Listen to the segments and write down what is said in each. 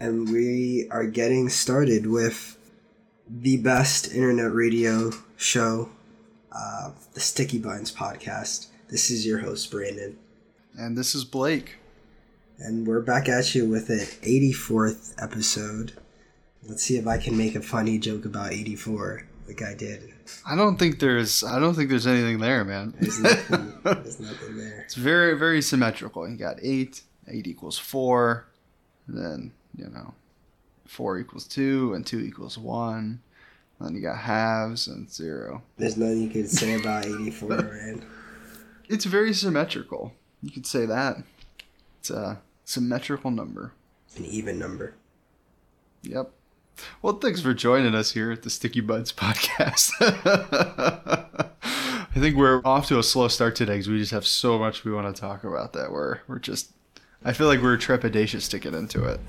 and we are getting started with the best internet radio show, uh, the Sticky Buttons podcast. This is your host, Brandon, And this is Blake. and we're back at you with an 84th episode. Let's see if I can make a funny joke about 84 like I did. I don't think there's I don't think there's anything there, man. There's nothing, there's nothing there. it's very very symmetrical. You got eight, eight equals four, and then you know, four equals two, and two equals one. Then you got halves and zero. There's nothing you could say about 84, man. It's very symmetrical. You could say that. It's a symmetrical number. An even number. Yep. Well, thanks for joining us here at the Sticky Buds podcast. I think we're off to a slow start today because we just have so much we want to talk about that we're we're just. I feel like we're trepidatious to get into it.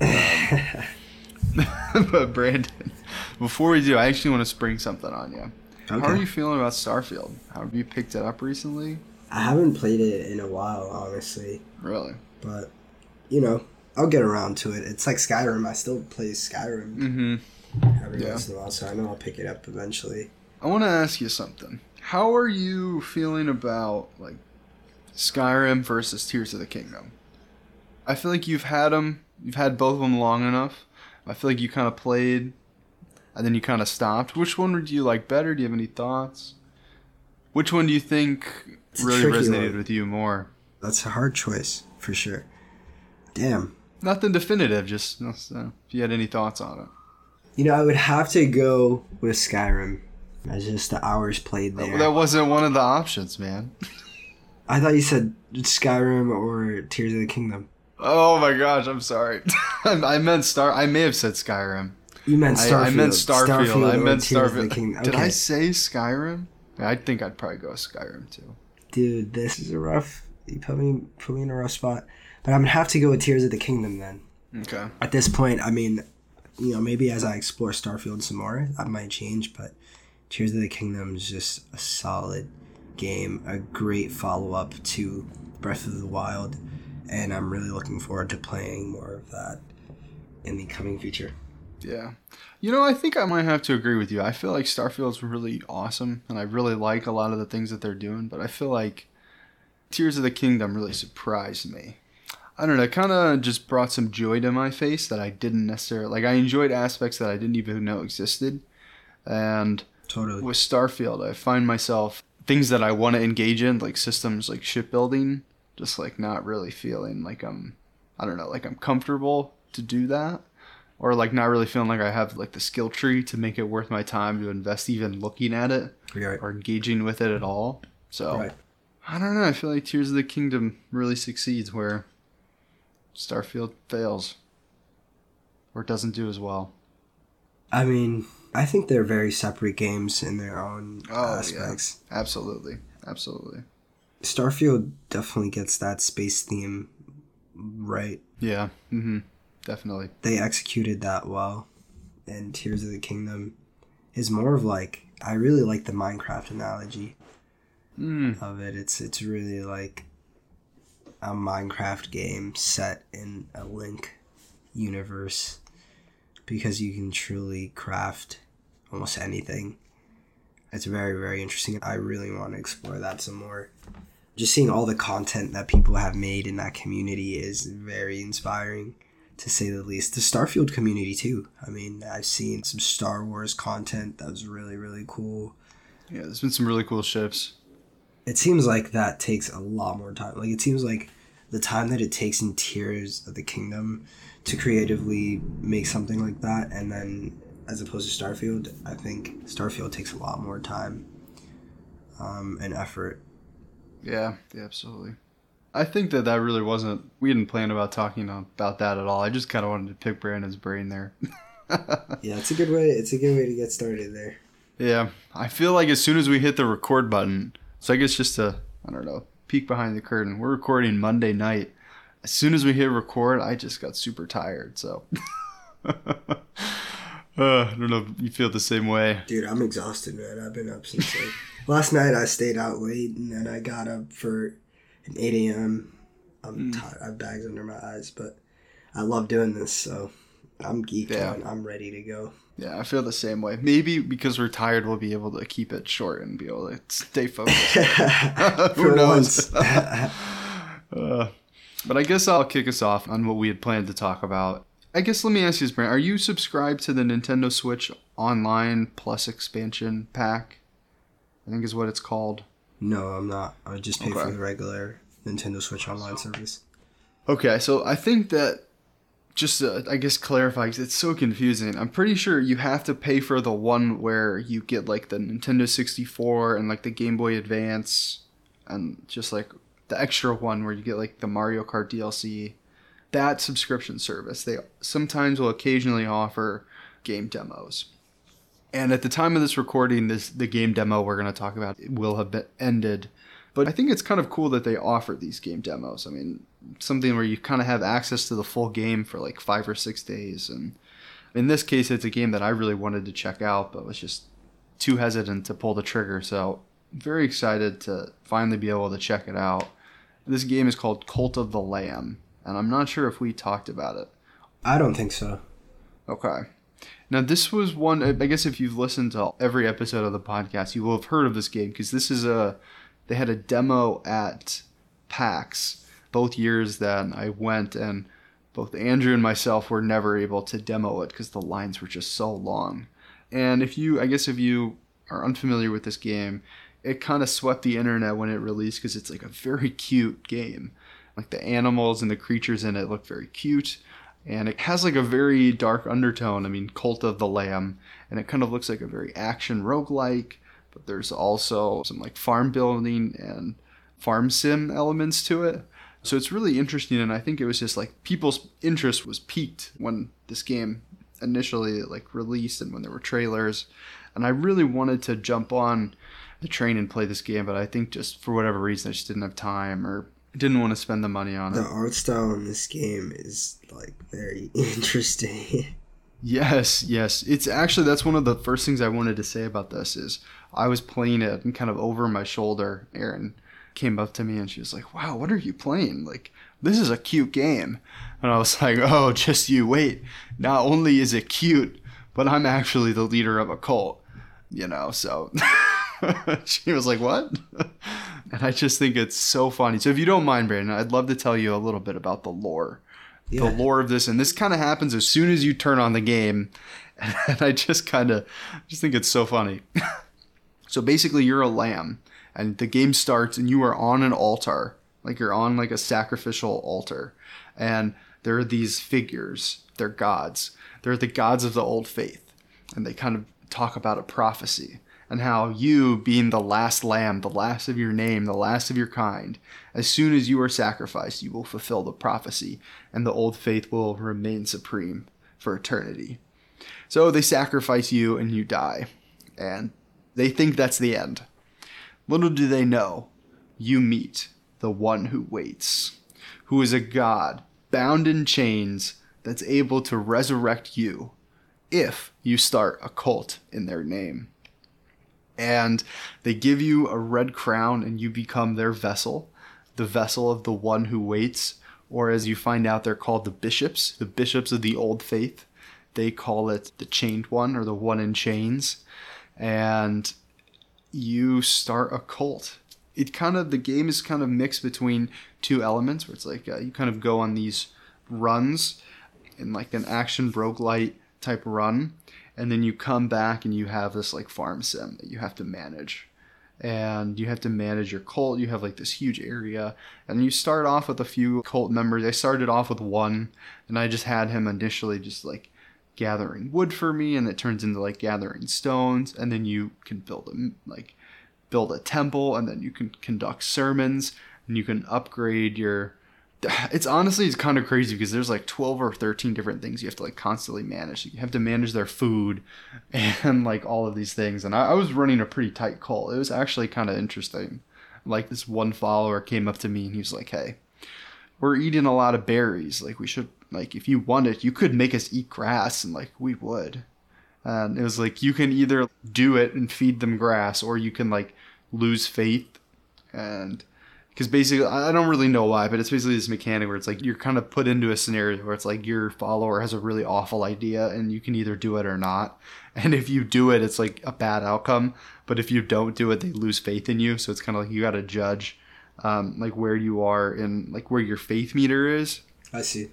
Um, but Brandon, before we do, I actually want to spring something on you. How are you feeling about Starfield? How have you picked it up recently? I haven't played it in a while, honestly, Really? but you know, I'll get around to it. It's like Skyrim. I still play Skyrim Mm-hmm. every Yeah. once in a while, so I know I'll pick it up eventually. I want to ask you something. How are you feeling about like Skyrim versus Tears of the Kingdom? I feel like you've had them, you've had both of them long enough. I feel like you kind of played, and then you kind of stopped. Which one would you like better? Do you have any thoughts? Which one do you think It's really resonated one. with you more? That's a hard choice for sure. Damn. Nothing definitive, just uh, if you had any thoughts on it. You know, I would have to go with Skyrim. As just the hours played there. That wasn't one of the options, man. I thought you said Skyrim or Tears of the Kingdom. Oh my gosh, I'm sorry. I meant Star. I may have said Skyrim. You meant I, Starfield. I meant Starfield. I meant Starfield. Kingdom. Did I say Skyrim? I think I'd probably go Skyrim too. Dude, this is a rough. You put me put me in a rough spot. But I'm gonna have to go with Tears of the Kingdom then. Okay. At this point, I mean, you know, maybe as I explore Starfield some more, that might change. But Tears of the Kingdom is just a solid game, a great follow up to Breath of the Wild, and I'm really looking forward to playing more of that in the coming future. Yeah. You know, I think I might have to agree with you. I feel like Starfield's really awesome, and I really like a lot of the things that they're doing, but I feel like Tears of the Kingdom really surprised me. I don't know, it kind of just brought some joy to my face that I didn't necessarily like. I enjoyed aspects that I didn't even know existed, and Totally. with Starfield, I find myself things that I want to engage in, like systems like shipbuilding, just like not really feeling like I'm, I don't know, like I'm comfortable to do that, or like not really feeling like I have like the skill tree to make it worth my time to invest even looking at it Right. or engaging with it at all. So Right. I don't know. I feel like Tears of the Kingdom really succeeds where Starfield fails or doesn't do as well. I mean, I think they're very separate games in their own Oh, yeah. aspects. Absolutely, absolutely. Starfield definitely gets that space theme right. Yeah. Mm-hmm. Definitely. They executed that well. And Tears of the Kingdom is more of like I really like the Minecraft analogy Mm. of it. It's it's really like a Minecraft game set in a Link universe because you can truly craft almost anything. It's very very interesting. I really want to explore that some more. Just seeing all the content that people have made in that community is very inspiring to say the least. The Starfield community too. I mean, I've seen some Star Wars content that was really really cool. Yeah, there's been some really cool ships. it seems like that takes a lot more time. Like it seems like the time that it takes in Tears of the Kingdom to creatively make something like that, and then as opposed to Starfield, I think Starfield takes a lot more time um, and effort. Yeah, yeah, absolutely. I think that that really wasn't. We didn't plan about talking about that at all. I just kind of wanted to pick Brandon's brain there. Yeah, it's a good way. It's a good way to get started there. yeah, I feel like as soon as we hit the record button, so I guess just to I don't know peek behind the curtain. We're recording Monday night. As soon as we hit record, I just got super tired. So uh, I don't know if you feel the same way. Dude, I'm exhausted, man. I've been up since like last night. I stayed out late, and then I got up for an 8 a.m. I'm tired. I have bags under my eyes, but I love doing this, so I'm geeked Yeah. out. I'm ready to go. Yeah, I feel the same way. Maybe because we're tired, we'll be able to keep it short and be able to stay focused. Who knows? Uh, but I guess I'll kick us off on what we had planned to talk about. I guess let me ask you this, Brent. Are you subscribed to the Nintendo Switch Online Plus Expansion Pack? I think is what it's called. no, I'm not. I just pay Okay. for the regular Nintendo Switch Online service. Okay, so I think that just to, I guess clarify 'cause it's so confusing. I'm pretty sure you have to pay for the one where you get like the Nintendo 64 and like the Game Boy Advance and just like the extra one where you get like the Mario Kart DLC. That subscription service, they sometimes will occasionally offer game demos. And at the time of this recording, this the game demo we're going to talk about will have been ended. But I think it's kind of cool that they offer these game demos. I mean, something where you kind of have access to the full game for like five or six days. And in this case, it's a game that I really wanted to check out, but was just too hesitant to pull the trigger. So, very excited to finally be able to check it out. This game is called Cult of the Lamb, and I'm not sure if we talked about it. I don't think so. Okay. Now, this was one, I guess if you've listened to every episode of the podcast, you will have heard of this game because this is a, they had a demo at PAX both years that I went, and both Andrew and myself were never able to demo it because the lines were just so long. And if you, I guess if you are unfamiliar with this game, it kind of swept the internet when it released because it's like a very cute game. Like the animals and the creatures in it look very cute and it has like a very dark undertone. I mean, Cult of the Lamb, and it kind of looks like a very action roguelike, but there's also some like farm building and farm sim elements to it. So it's really interesting, and I think it was just like people's interest was piqued when this game initially like released and when there were trailers, and I really wanted to jump on the train and play this game, but I think just for whatever reason I just didn't have time or didn't want to spend the money on it. The art style in this game is like very interesting. Yes, yes. It's actually that's one of the first things I wanted to say about this is I was playing it and kind of over my shoulder. Erin came up to me and she was like, "Wow, what are you playing? Like this is a cute game." And I was like, "Oh, just you wait. Not only is it cute, but I'm actually the leader of a cult." You know, so she was like, "What?" I just think it's so funny. So if you don't mind, Brandon, I'd love to tell you a little bit about the lore. Yeah. the lore of this and this kind of happens as soon as you turn on the game. And i just kind of just think it's so funny. So basically you're a lamb and the game starts and you are on an altar. Like you're on like a sacrificial altar. And there are these figures. They're gods. They're the gods of the old faith. And they kind of talk about a prophecy and how you being the last lamb the last of your name the last of your kind as soon as you are sacrificed you will fulfill the prophecy and the old faith will remain supreme for eternity. So they sacrifice you and you die and they think that's the end. Little do they know you meet the one who waits who is a god bound in chains that's able to resurrect you if you start a cult in their name and they give you a red crown and you become their vessel, the vessel of the one who waits, or as you find out, they're called the bishops, the bishops of the old faith. They call it the chained one or the one in chains. And you start a cult. It kind of, the game is kind of mixed between two elements where it's like uh, you kind of go on these runs in like an action roguelite type run and then you come back and you have this like farm sim that you have to manage. And you have to manage your cult. You have like this huge area. And you start off with a few cult members. I started off with one and i just had him initially just like gathering wood for me and it turns into like gathering stones. And then you can build a like build a temple and then you can conduct sermons and you can upgrade your it's honestly it's kind of crazy because there's like 12 or 13 different things you have to like constantly manage. You have to manage their food and like all of these things. And i, I was running a pretty tight call. It was actually kind of interesting. Like this one follower came up to me and he was like hey we're eating a lot of berries. Like we should like if you wanted you could make us eat grass. And like we would. And it was like you can either do it and feed them grass or you can like lose faith and because basically I don't really know why, but it's basically this mechanic where it's like you're kind of put into a scenario where it's like your follower has a really awful idea and you can either do it or not. And if you do it, it's like a bad outcome. But if you don't do it, they lose faith in you. So it's kind of like you got to judge um, like where you are and like where your faith meter is. I see.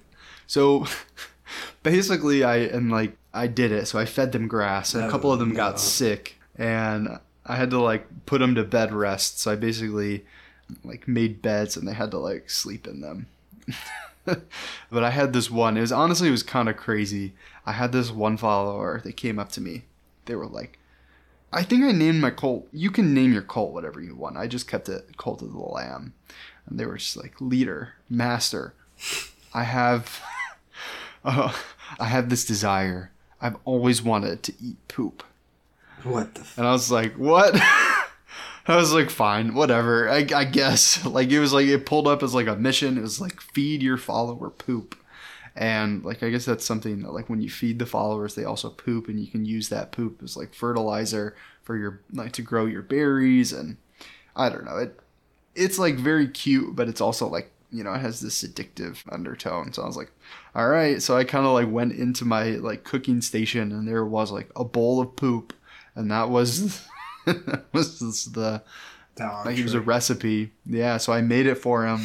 So basically, I and like I did it. So I fed them grass, and a Oh, couple of them no. got sick, and I had to like put them to bed rest. So I basically like made beds, and they had to like sleep in them. but I had this one. It was honestly it was kind of crazy. I had this one follower. They came up to me. They were like, "I think I named my cult. You can name your cult whatever you want. I just kept it cult of the lamb." And they were just like, "Leader, master, I have, uh, I have this desire. I've always wanted to eat poop." What the? F- And I was like, "What?" I was like, "Fine, whatever. I, I guess." Like it was like it pulled up as like a mission. It was like feed your follower poop, and like I guess that's something that like when you feed the followers, they also poop, and you can use that poop as like fertilizer for your like to grow your berries, and I don't know it. It's like very cute, but it's also like you know it has this addictive undertone. So I was like, all right. So I kind of like went into my like cooking station, and there was like a bowl of poop, and that was was the the like it was a recipe. Yeah, so I made it for him,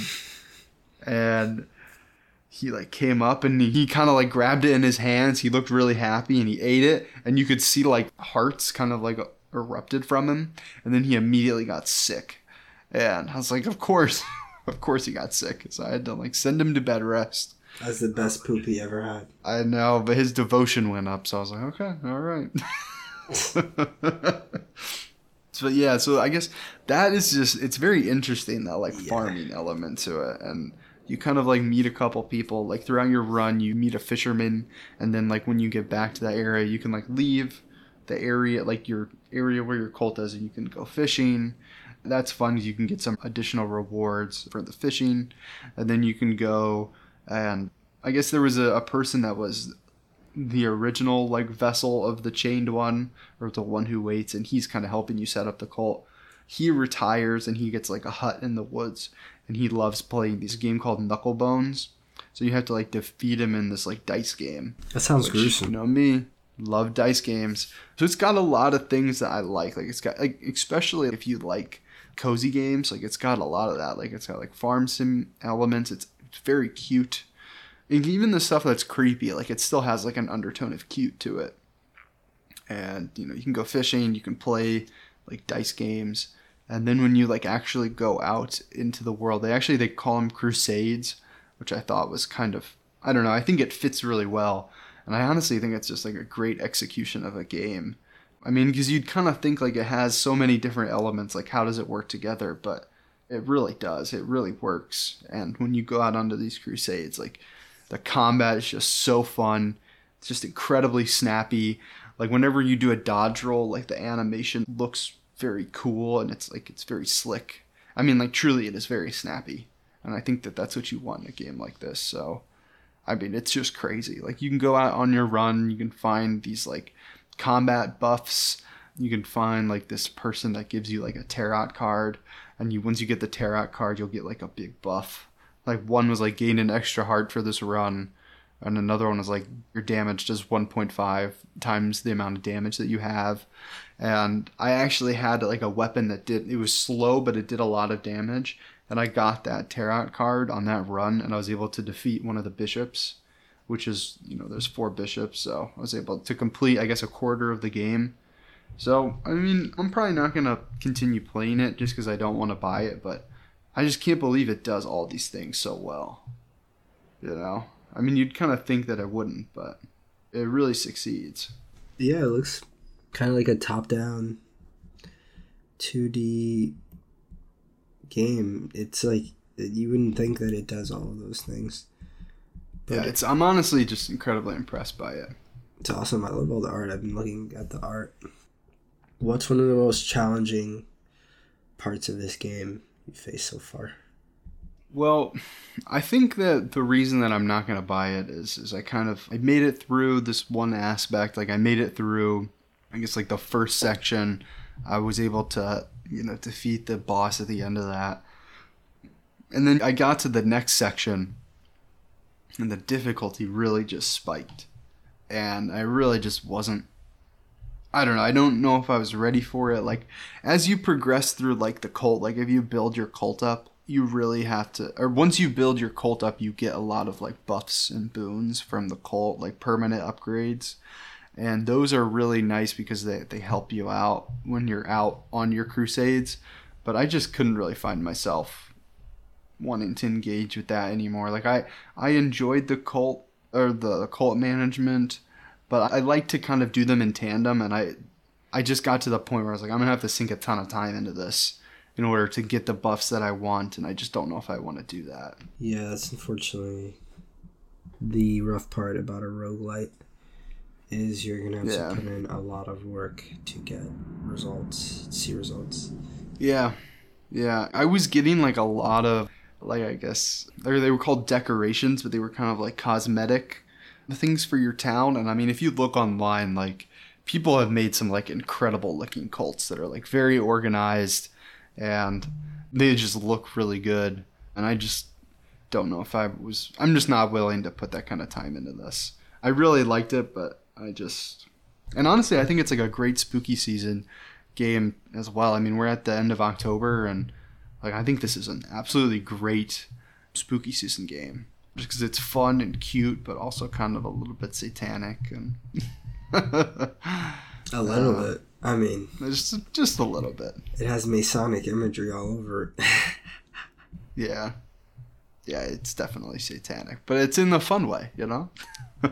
and he like came up and he, he kind of like grabbed it in his hands. He looked really happy and he ate it, and you could see like hearts kind of like erupted from him, and then he immediately got sick. And I was like, of course, of course he got sick. So I had to like send him to bed rest. That's the best poop he ever had. I know, but his devotion went up, so I was like, okay, all right. so yeah, so I guess that is just it's very interesting that like Yeah. farming element to it, and you kind of like meet a couple people like throughout your run. You meet a fisherman, and then like when you get back to that area, you can like leave the area like your area where your cult is, and you can go fishing. That's fun. You can get some additional rewards for the fishing, and then you can go and I guess there was a, a person that was the original like vessel of the chained one or the one who waits and he's kind of helping you set up the cult. He retires and he gets like a hut in the woods and he loves playing this game called knuckle bones so you have to like defeat him in this like dice game. That sounds which, gruesome. you know me love dice games. So it's got a lot of things that i like. Like it's got like especially if you like cozy games like it's got a lot of that. Like it's got like farm sim elements. It's, it's very cute even the stuff that's creepy like it still has like an undertone of cute to it. And you know you can go fishing you can play like dice games. And then when you like actually go out into the world they actually they call them crusades which i thought was kind of i don't know i think it fits really well. And i honestly think it's just like a great execution of a game. I mean because you'd kind of think like it has so many different elements like how does it work together? But it really does. It really works. And when you go out onto these crusades like the combat is just so fun. It's just incredibly snappy. Like whenever you do a dodge roll like the animation looks very cool and it's like it's very slick. I mean like truly it is very snappy. And i think that that's what you want in a game like this. So i mean it's just crazy. Like you can go out on your run you can find these like combat buffs. You can find like this person that gives you like a tarot card. And you once you get the tarot card you'll get like a big buff like one was like gain an extra heart for this run and another one was like your damage does 1.5 times the amount of damage that you have. And i actually had like a weapon that did it was slow but it did a lot of damage and i got that tarot card on that run and i was able to defeat one of the bishops which is you know there's four bishops so i was able to complete i guess a quarter of the game. So i mean i'm probably not going to continue playing it just because i don't want to buy it but i just can't believe it does all these things so well you know i mean you'd kind of think that it wouldn't but it really succeeds Yeah, it looks kind of like a top-down 2D game. It's like you wouldn't think that it does all of those things. But yeah it's i'm honestly just incredibly impressed by it it's awesome. I love all the art. I've been looking at the art. What's one of the most challenging parts of this game you faced so far? Well, I think that the reason that I'm not going to buy it is is I kind of I made it through this one aspect like I made it through I guess like the first section I was able to you know defeat the boss at the end of that And then I got to the next section, and the difficulty really just spiked. And I really just wasn't. I don't know. I don't know if I was ready for it. Like, as you progress through, like, the cult, like, if you build your cult up, you really have to. Or once you build your cult up, you get a lot of, like, buffs and boons from the cult, like, permanent upgrades. And those are really nice because they, they help you out when you're out on your crusades. But I just couldn't really find myself wanting to engage with that anymore. Like I I enjoyed the cult or the cult management, but I like to kind of do them in tandem and I I just got to the point where I was like I'm going to have to sink a ton of time into this in order to get the buffs that I want and I just don't know if I want to do that. Yeah, that's unfortunately the rough part about a roguelite is you're going to have Yeah. to put in a lot of work to get results, see results. Yeah. Yeah, I was getting like a lot of like I guess or they were called decorations, but they were kind of like cosmetic things for your town. And I mean, if you look online, like people have made some like incredible looking cults that are like very organized and they just look really good. And I just don't know if I was I'm just not willing to put that kind of time into this. I really liked it, but I just and honestly, I think it's like a great spooky season game as well. I mean, we're at the end of October, and like I think this is an absolutely great spooky season game just because it's fun and cute, but also kind of a little bit satanic and A little Uh, bit. I mean, just just a little bit. it has Masonic imagery all over it. Yeah, yeah, it's definitely satanic, but it's in the fun way, you know.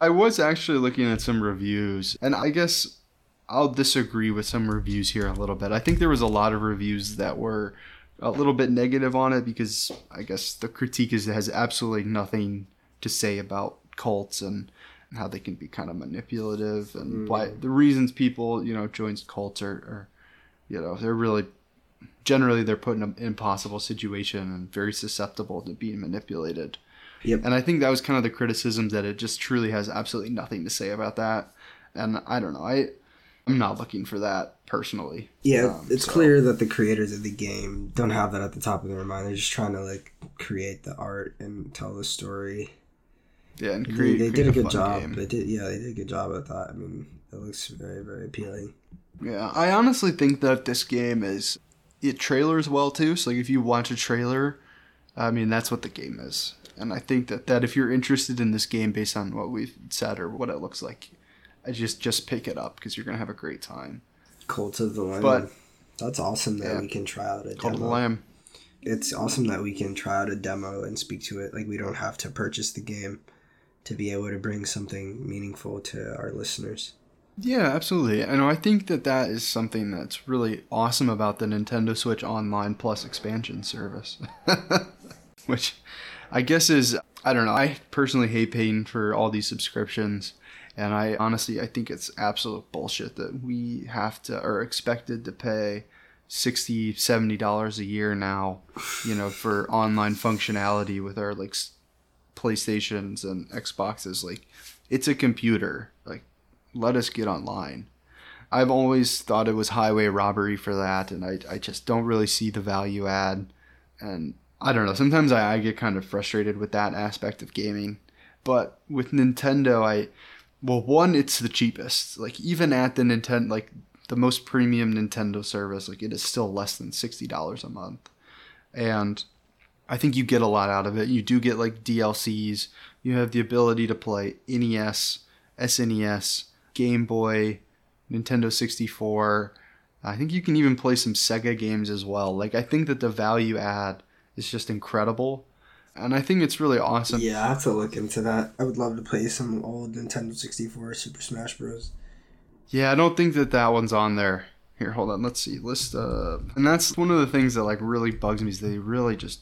I was actually looking at some reviews, and I guess I'll disagree with some reviews here a little bit. I think there was a lot of reviews that were a little bit negative on it because I guess the critique is it has absolutely nothing to say about cults and how they can be kind of manipulative and hmm. why the reasons people you know joins cults are, are you know they're really generally they're put in an impossible situation and very susceptible to being manipulated. Yep. And I think that was kind of the criticism that it just truly has absolutely nothing to say about that. And I don't know. I I'm not looking for that personally. Yeah, Um, it's so- clear that the creators of the game don't have that at the top of their mind. They're just trying to like create the art and tell the story. Yeah, and They- create, they, create did a good job. game. They did, yeah, they did a good job at that. I mean, it looks very, very appealing. Yeah, I honestly think that this game is it trailers well too. So like if you watch a trailer, I mean that's what the game is. And I think that, that if you're interested in this game based on what we've said or what it looks like, I just just pick it up because you're gonna have a great time. Cult of the Lamb. But- that's awesome that Yeah. we can try out a the demo. Lamb. It's awesome that we can try out a demo and speak to it. Like we don't have to purchase the game to be able to bring something meaningful to our listeners. Yeah, absolutely. And. I think that that is something that's really awesome about the Nintendo Switch Online Plus expansion service, which I guess is I don't know. I personally hate paying for all these subscriptions, and I honestly I think it's absolute bullshit that we have to or expected to pay 60 70 dollars a year now you know for online functionality with our like playstations and xboxes like it's a computer like let us get online. I've always thought it was highway robbery for that, and I, I just don't really see the value add. And I don't know, sometimes I, I get kind of frustrated with that aspect of gaming. But with Nintendo, I, well, one, it's the cheapest. Like, even at the Nintendo, like, the most premium Nintendo service, like, it is still less than $60 a month. And I think you get a lot out of it. You do get, like, DLCs, you have the ability to play NES, SNES, Game Boy, Nintendo 64. I think you can even play some Sega games as well. Like I think that the value add is just incredible. And I think it's really awesome. Yeah, I have to look into that. I would love to play some old Nintendo 64 Super Smash Bros. Yeah, I don't think that that one's on there. Here, hold on. Let's see. List uh and that's one of the things that like really bugs me is they really just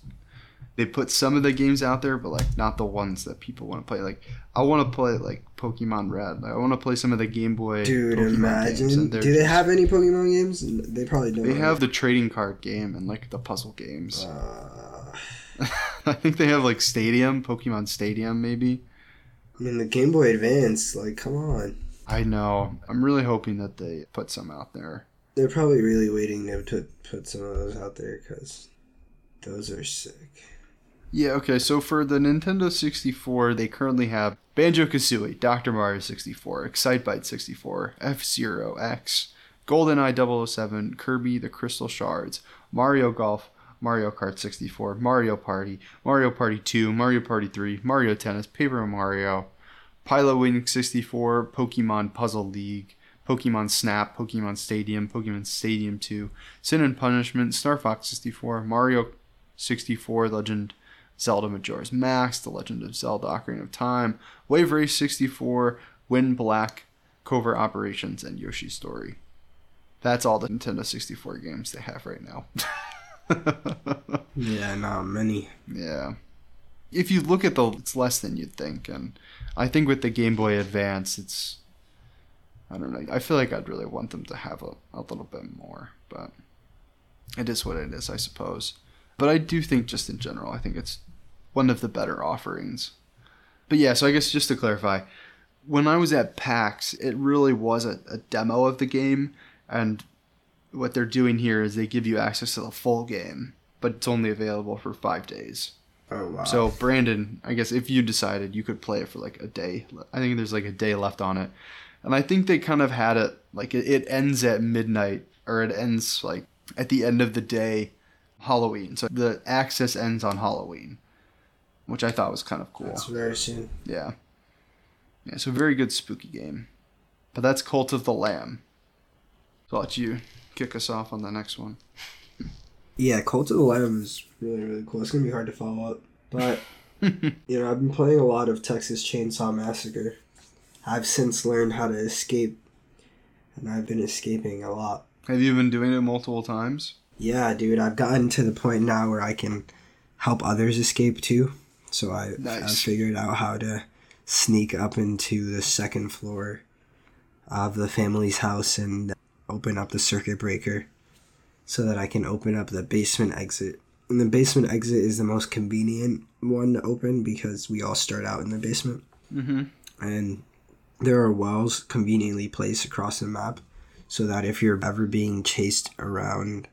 they put some of the games out there, but like not the ones that people want to play. Like I want to play like Pokemon Red. Like, I want to play some of the Game Boy. Dude, Pokemon imagine. games, Do they have any Pokemon games? They probably don't. They have the trading card game and like the puzzle games. Uh, I think they have like Stadium, Pokemon Stadium, maybe. I mean, the Game Boy Advance. Like, come on. I know. I'm really hoping that they put some out there. They're probably really waiting to put put some of those out there because those are sick. Yeah, okay, so for the Nintendo 64, they currently have Banjo Kazooie, Dr. Mario 64, Excitebike 64, F Zero X, GoldenEye 007, Kirby the Crystal Shards, Mario Golf, Mario Kart 64, Mario Party, Mario Party 2, Mario Party 3, Mario Tennis, Paper Mario, Pilotwings 64, Pokemon Puzzle League, Pokemon Snap, Pokemon Stadium, Pokemon Stadium 2, Sin and Punishment, Star Fox 64, Mario 64, Legend Zelda Majora's Mask, The Legend of Zelda Ocarina of Time, Wave Race 64, Winback, Covert Operations, and Yoshi's Story. That's all the Nintendo 64 games they have right now. Yeah, not many. yeah. If you look at the, it's less than you'd think, and I think with the Game Boy Advance, it's, I don't know. I feel like I'd really want them to have a, a little bit more, but it is what it is, I suppose. But I do think, just in general, I think it's one of the better offerings. But yeah, so I guess just to clarify, when I was at PAX, it really was a, a demo of the game, and what they're doing here is they give you access to the full game, but it's only available for five days. Oh wow. So Brandon, I guess if you decided you could play it for like a day, I think there's like a day left on it, and I think they kind of had it like it, it ends at midnight or it ends like at the end of the day, Halloween. So the access ends on Halloween, which I thought was kind of cool. that's very soon. Yeah, yeah. So very good spooky game, but that's Cult of the Lamb. So I'll you kick us off on the next one. Yeah, Cult of the Lamb is really really cool. It's gonna be hard to follow up, but you know I've been playing a lot of Texas Chainsaw Massacre. I've since learned how to escape, and I've been escaping a lot. Have you been doing it multiple times? Yeah, dude, I've gotten to the point now where I can help others escape too. So I I figured out how to sneak up into the second floor of the family's house and open up the circuit breaker so that I can open up the basement exit. And the basement exit is the most convenient one to open because we all start out in the basement Mm-hmm. and there are wells conveniently placed across the map so that if you're ever being chased around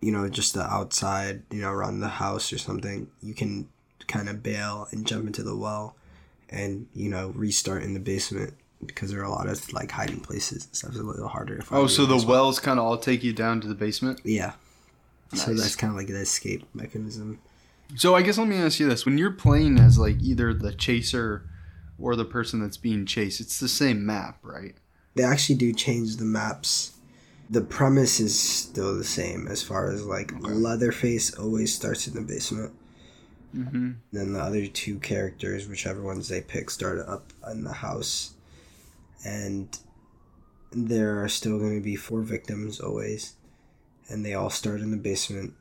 you know just the outside you know around the house or something you can kind of bail and jump into the well and you know restart in the basement because there are a lot of like hiding places and stuff it's a little harder to find Oh, so the one. wells kind of all take you down to the basement? yeah so that's kind of like the escape mechanism So I guess let me ask you this: When you're playing as like either the chaser or the person that's being chased, it's the same map, right? they actually do change the maps. The premise is still the same as far as like Okay. Leatherface always starts in the basement. Mm-hmm. Then the other two characters, whichever ones they pick, start up in the house. And there are still going to be four victims always. And they all start in the basement.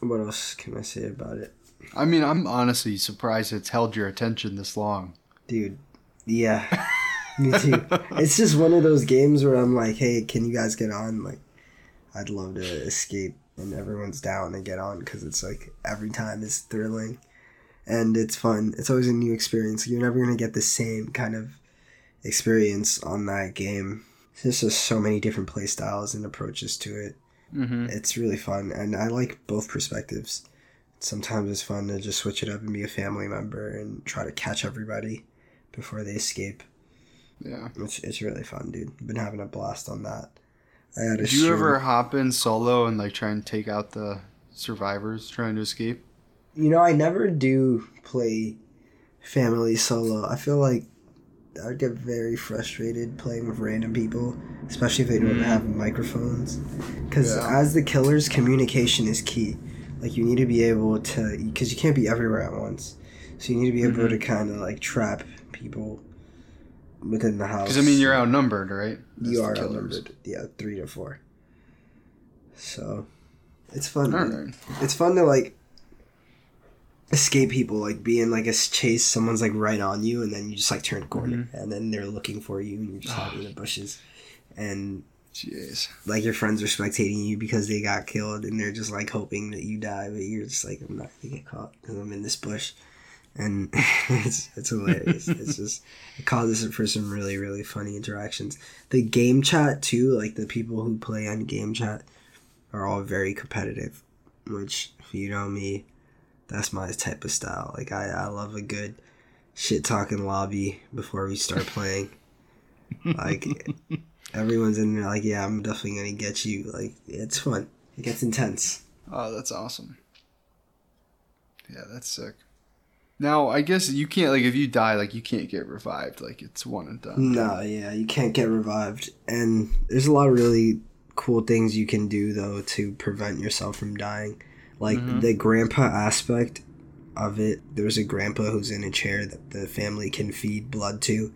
What else can I say about it? I mean, I'm honestly surprised it's held your attention this long. Dude, yeah. Me too. It's just one of those games where I'm like, hey, can you guys get on? Like, I'd love to escape, and everyone's down to get on because it's like every time is thrilling, and it's fun. It's always a new experience. You're never gonna get the same kind of experience on that game. There's just so many different play styles and approaches to it. Mm-hmm. It's really fun, and I like both perspectives. Sometimes it's fun to just switch it up and be a family member and try to catch everybody before they escape. Yeah. It's, it's really fun, dude. I've been having a blast on that. I had a Did you ever hop in solo and like try and take out the survivors trying to escape? You know, I never do play family solo. I feel like I would get very frustrated playing with random people, especially if they don't Mm. have microphones. Because Yeah. as the killers, communication is key. Like you need to be able to, because you can't be everywhere at once. So you need to be able Mhm. to kind of like trap people within the house. Because I mean, you're outnumbered, right? As you are outnumbered. Yeah, three to four. So, it's fun. All man. right. It's fun to like escape people, like being like a chase. Someone's like right on you, and then you just like turn a corner, Mm-hmm. and then they're looking for you, and you're just hiding in the bushes, and Jeez. like your friends are spectating you because they got killed, and they're just like hoping that you die, but you're just like I'm not gonna get caught because I'm in this bush, and it's it's hilarious. it's just it causes for some really really funny interactions. The game chat too, like the people who play on game chat, are all very competitive. Which if you know me, that's my type of style. Like I I love a good shit talking lobby before we start playing. like everyone's in there like yeah I'm definitely gonna get you. Like it's fun. It gets intense. Oh, that's awesome. Yeah, that's sick. Now, I guess you can't like if you die, like you can't get revived. Like it's one and done. No, yeah, you can't get revived, and there's a lot of really cool things you can do though to prevent yourself from dying. Like Mhm. the grandpa aspect of it. There's a grandpa who's in a chair that the family can feed blood to,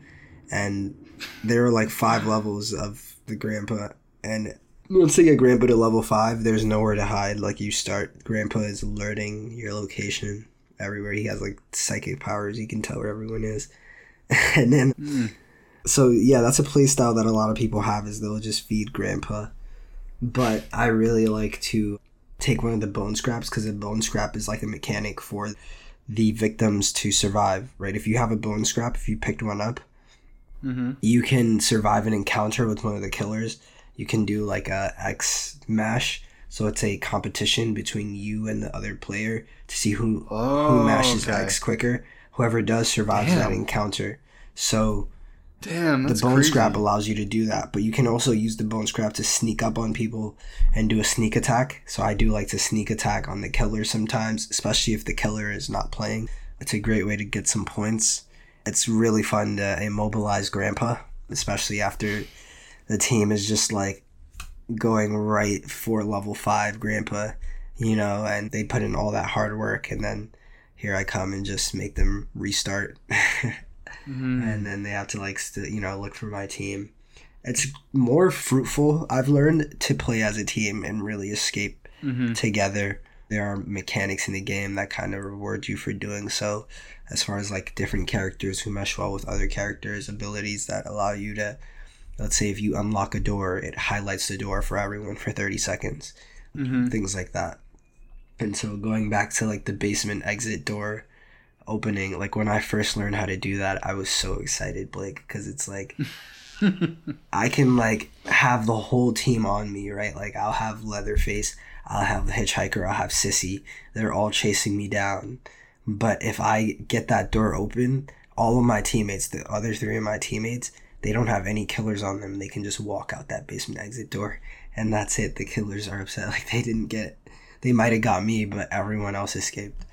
and there are like five levels of the grandpa, and once they get grandpa to level five, there's nowhere to hide. Like you start, grandpa is alerting your location everywhere. He has like psychic powers. He can tell where everyone is, and then Mm. so yeah, that's a play style that a lot of people have is they'll just feed grandpa. But I really like to take one of the bone scraps because a bone scrap is like a mechanic for the victims to survive, right? If you have a bone scrap, if you picked one up, Mm-hmm. you can survive an encounter with one of the killers. You can do like a X mash, so it's a competition between you and the other player to see who Oh, who mashes okay. X quicker. Whoever does survives that encounter. So Damn, that's the bone crazy. scrap allows you to do that but you can also use the bone scrap to sneak up on people and do a sneak attack. So i do like to sneak attack on the killer sometimes especially if the killer is not playing. It's a great way to get some points. It's really fun to immobilize grandpa especially after the team is just like going right for level 5 grandpa you know and they put in all that hard work and then here i come and just make them restart Mhm. and then they have to like st- you know look for my team it's more fruitful i've learned to play as a team and really escape Mhm. together there are mechanics in the game that kind of reward you for doing so as far as like different characters who mesh well with other characters abilities that allow you to let's say if you unlock a door it highlights the door for everyone for 30 seconds Mhm. things like that. And so going back to like the basement exit door opening, like when I first learned how to do that, I was so excited, Blake, because it's like I can like have the whole team on me, right? Like I'll have Leatherface, I'll have the Hitchhiker, I'll have Sissy. They're all chasing me down. But if I get that door open, all of my teammates, the other three of my teammates, they don't have any killers on them. They can just walk out that basement exit door, and that's it. The killers are upset, like they didn't get it. They might have got me, but everyone else escaped.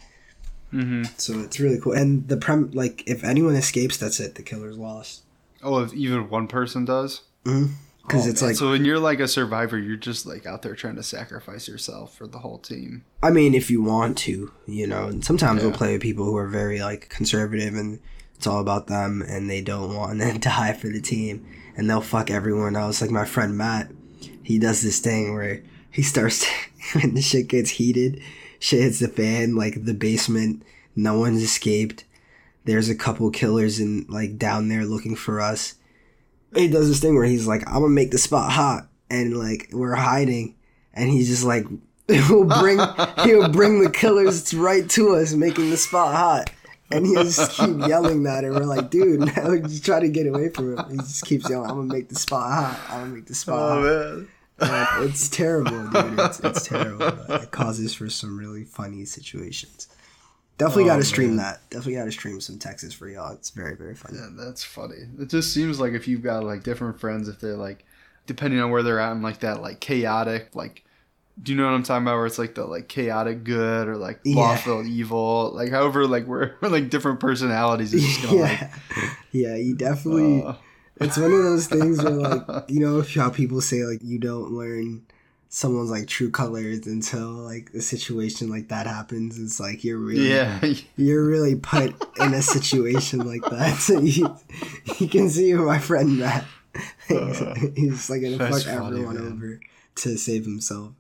Mhm. So it's really cool. And the prem, like, if anyone escapes, that's it. The killer's lost. Oh, if even one person does. Because Oh, it's man. like, so when you're like a survivor, you're just like out there trying to sacrifice yourself for the whole team. I mean, if you want to, you know, and sometimes we'll play with people who are very like conservative and it's all about them and they don't want to die for the team and they'll fuck everyone else. Like my friend Matt, he does this thing where he starts when the shit gets heated, shit hits the fan, like the basement, no one's escaped. There's a couple killers in like down there looking for us. He does this thing where he's like, I'm gonna make the spot hot and like we're hiding and he's just like he'll bring he'll bring the killers right to us, making the spot hot. And he'll just keep yelling that, and we're like, dude, no, just try to get away from him. He just keeps yelling, I'm gonna make the spot hot. I'm gonna make the spot oh, hot. man. It's terrible, dude. It's, it's terrible. It causes for some really funny situations. Definitely Oh, got to stream man. that. Definitely got to stream some Texas for y'all. It's very, very funny. Yeah, that's funny. It just seems like if you've got like different friends, if they're like, depending on where they're at, and like that like chaotic, like, do you know what I'm talking about? Where it's like the like chaotic good or like Yeah. lawful evil, like however like we're like different personalities. It's just gonna yeah, yeah. You definitely. uh, It's one of those things where, like, you know, how people say like you don't learn someone's like true colors until like a situation like that happens. It's like you're really, yeah, you're really put in a situation like that. So you, you can see my friend Matt. Uh, he's like gonna fuck funny, everyone man. over to save himself.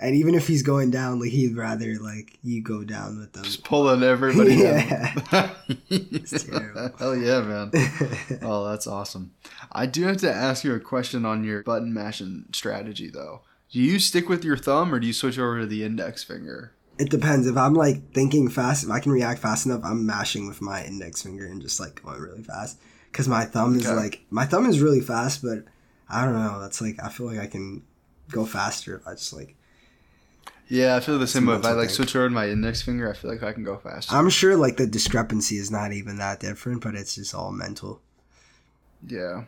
And even if he's going down, like he'd rather like you go down with them. just pulling everybody Yeah. down. It's terrible. Hell yeah, man. Oh, that's awesome. I do have to ask you a question on your button mashing strategy, though. Do you stick with your thumb or do you switch over to the index finger? It depends. If I'm like thinking fast, if I can react fast enough, I'm mashing with my index finger and just like going really fast. Because my thumb is like my thumb is really fast, but I don't know. That's like I feel like I can go faster if I just like. Yeah, I feel the same way. If I like thing. switch over my index finger, I feel like I can go faster. I'm sure like the discrepancy is not even that different, but it's just all mental. Yeah.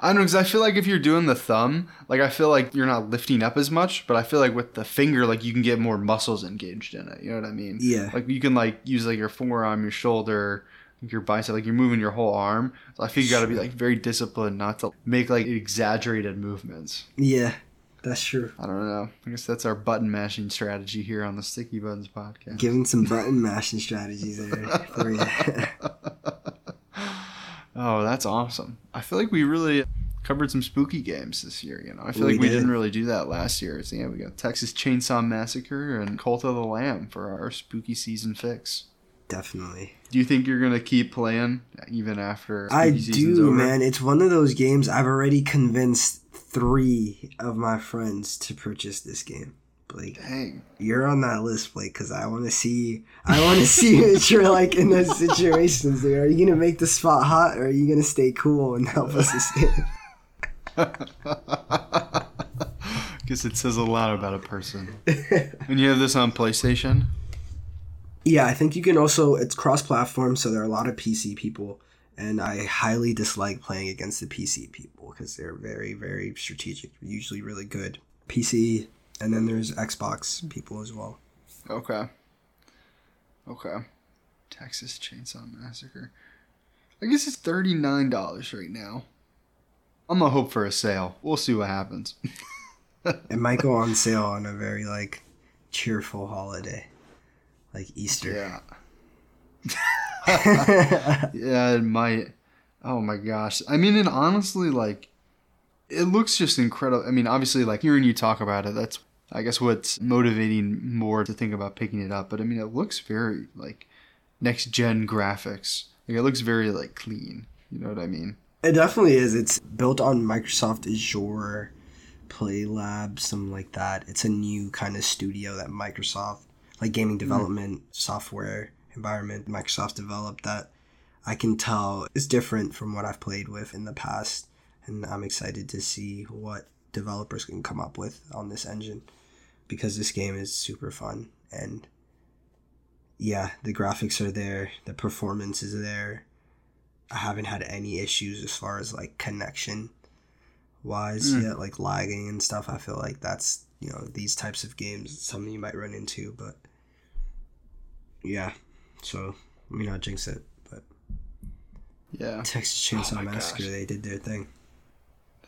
I don't know because I feel like if you're doing the thumb, like I feel like you're not lifting up as much, but I feel like with the finger, like you can get more muscles engaged in it. You know what I mean? Yeah. Like you can like use like your forearm, your shoulder, your bicep, like you're moving your whole arm. So I feel you got to be like very disciplined not to make like exaggerated movements. Yeah, that's true. I don't know. I guess that's our button mashing strategy here on the Sticky Buttons podcast. Giving some button mashing strategies there for you. oh, that's awesome. I feel like we really covered some spooky games this year, you know. I feel We like we did. didn't really do that last year. So yeah, we got Texas Chainsaw Massacre and Cult of the Lamb for our spooky season fix. Definitely. Do you think you're gonna keep playing even after I do, over? man. It's one of those games I've already convinced three of my friends to purchase this game. Blake, Dang. you're on that list, Blake, because I want to see. I want to see what you're like in those situations. Dude. Are you gonna make the spot hot, or are you gonna stay cool and help us escape? Guess it says a lot about a person. And you have this on PlayStation? Yeah, I think you can also. It's cross-platform, so there are a lot of PC people, and I highly dislike playing against the PC people because they're very, very strategic. Usually, really good PC, and then there's Xbox people as well. Okay. Okay. Texas Chainsaw Massacre. I guess it's thirty nine dollars right now. I'm gonna hope for a sale. We'll see what happens. It might go on sale on a very like cheerful holiday, like Easter. Yeah. yeah, it might. Oh my gosh. I mean, and honestly, like, it looks just incredible. I mean, obviously, like, hearing you talk about it, that's, I guess, what's motivating more to think about picking it up. But I mean, it looks very, like, next gen graphics. Like, it looks very, like, clean. You know what I mean? It definitely is. It's built on Microsoft Azure, PlayFab, something like that. It's a new kind of studio that Microsoft, like gaming hmm. development software environment, Microsoft developed that I can tell is different from what I've played with in the past. And I'm excited to see what developers can come up with on this engine because this game is super fun. And yeah, the graphics are there, the performance is there. I haven't had any issues as far as like connection wise Mm. yet, like lagging and stuff. I feel like that's you know these types of games something you might run into, but yeah. So let me not jinx it, but Yeah. Texas Chainsaw Oh Massacre gosh. they did their thing.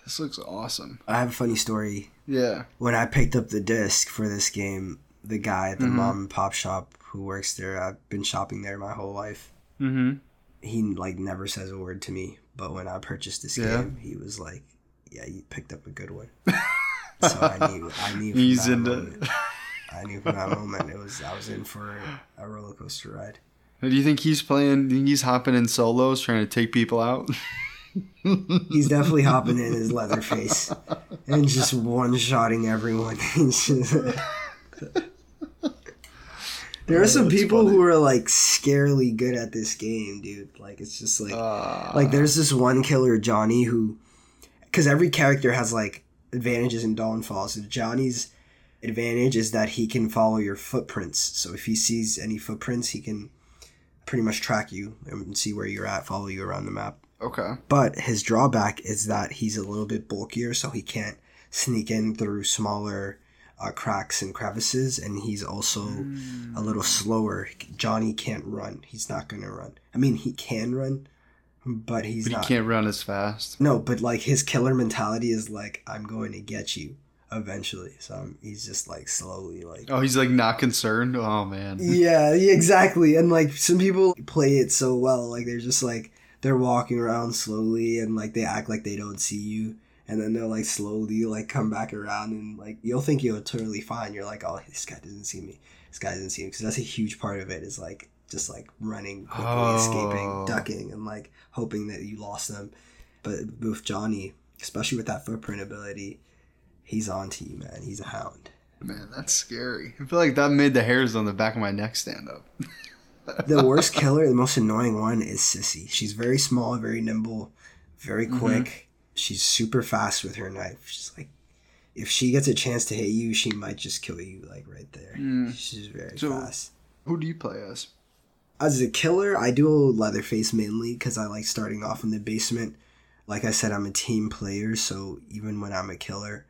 This looks awesome. I have a funny story. Yeah. When I picked up the disc for this game, the guy at the Mhm. mom and pop shop who works there, I've been shopping there my whole life. Mm hmm. he like never says a word to me but when i purchased this Yeah. game he was like yeah you picked up a good one so i knew i knew from He's that into. moment, i knew from that moment it was i was in for a roller coaster ride Do you think he's playing? Do you think he's hopping in solos, trying to take people out? he's definitely hopping in his Leatherface and just one-shotting everyone there are some people funny. who are like scarily good at this game dude like it's just like Uh, like there's this one killer johnny who because every character has like advantages and downfalls and johnny's advantage is that he can follow your footprints so if he sees any footprints he can pretty much track you and see where you're at follow you around the map. Okay. but his drawback is that he's a little bit bulkier so he can't sneak in through smaller uh, cracks and crevices and he's also a little slower. Johnny can't run. He's not gonna run. I mean he can run but he's But he not can't run as fast. no, but like his killer mentality is like, I'm going to get you eventually. So um, he's just like slowly like. Oh, he's like not concerned. Oh man. Yeah, yeah, exactly. And like some people play it so well, like they're just like they're walking around slowly and like they act like they don't see you, and then they'll like slowly like come back around and like you'll think you're totally fine. You're like, oh, this guy doesn't see me. This guy doesn't see me because that's a huge part of it. Is like just like running quickly, Oh. escaping, ducking, and like hoping that you lost them. But with Johnny, especially with that footprint ability, he's on to you, man. He's a hound. Man, that's scary. I feel like that made the hairs on the back of my neck stand up. the worst killer, the most annoying one is Sissy. She's very small, very nimble, very mm-hmm. quick. She's super fast with her knife. She's like, if she gets a chance to hit you, she might just kill you like right there. Mm. She's very So- fast. Who do you play as? As a killer, I do Leatherface mainly because I like starting off in the basement. Like I said, I'm a team player, so even when I'm a killer,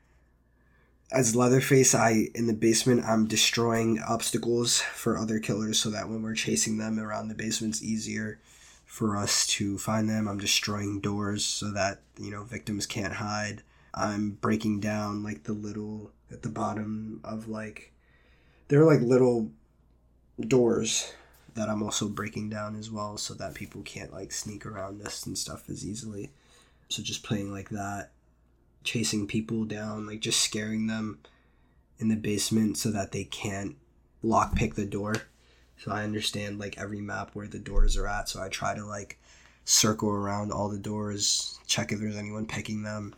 as Leatherface, I in the basement, I'm destroying obstacles for other killers so that when we're chasing them around the basement's easier for us to find them. I'm destroying doors so that, you know, victims can't hide. I'm breaking down like the little at the bottom of like they're like little doors that I'm also breaking down as well so that people can't like sneak around us and stuff as easily. So just playing like that, chasing people down, like just scaring them in the basement so that they can't lockpick the door. So I understand like every map where the doors are at. So I try to like circle around all the doors, check if there's anyone picking them,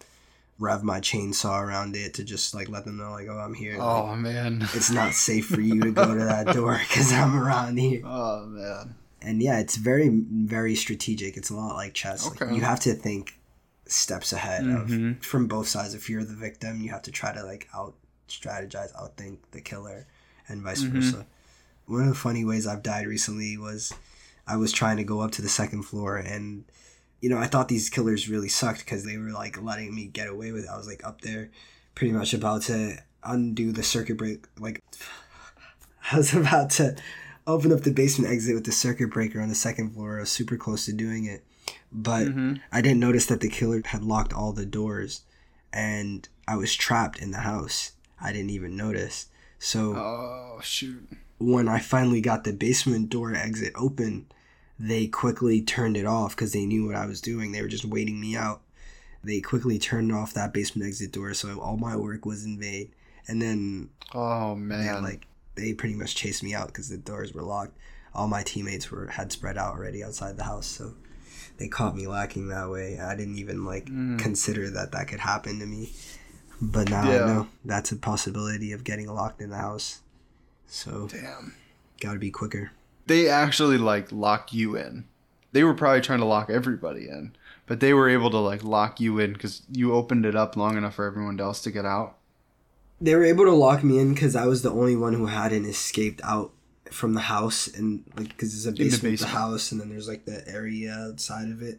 rev my chainsaw around it to just like let them know like, oh, I'm here. Oh, like, Oh man. it's not safe for you to go to that door because I'm around here. Oh man. And yeah, it's very, very strategic. It's a lot like chess. Like, Okay. you have to think steps ahead Mhm. of from both sides. If you're the victim, you have to try to like out strategize, outthink the killer, and vice Mhm. versa. One of the funny ways I've died recently was I was trying to go up to the second floor and you know, I thought these killers really sucked because they were like letting me get away with it. I was like up there pretty much about to undo the circuit break like I was about to open up the basement exit with the circuit breaker on the second floor. I was super close to doing it. But Mhm. I didn't notice that the killer had locked all the doors and I was trapped in the house. I didn't even notice. So Oh shoot. when I finally got the basement door exit open, they quickly turned it off because they knew what I was doing. They were just waiting me out. They quickly turned off that basement exit door, so all my work was in vain. And then, Oh yeah, man. like they pretty much chased me out because the doors were locked. All my teammates were had spread out already outside the house, so they caught me lacking that way. I didn't even like Mm. consider that that could happen to me. But now Yeah. I know that's a possibility of getting locked in the house. So Damn. gotta be quicker. They actually like lock you in. They were probably trying to lock everybody in, but they were able to like lock you in because you opened it up long enough for everyone else to get out. They were able to lock me in because I was the only one who hadn't escaped out from the house, and like because it's a the basement, the, house, and then there's like the area outside of it.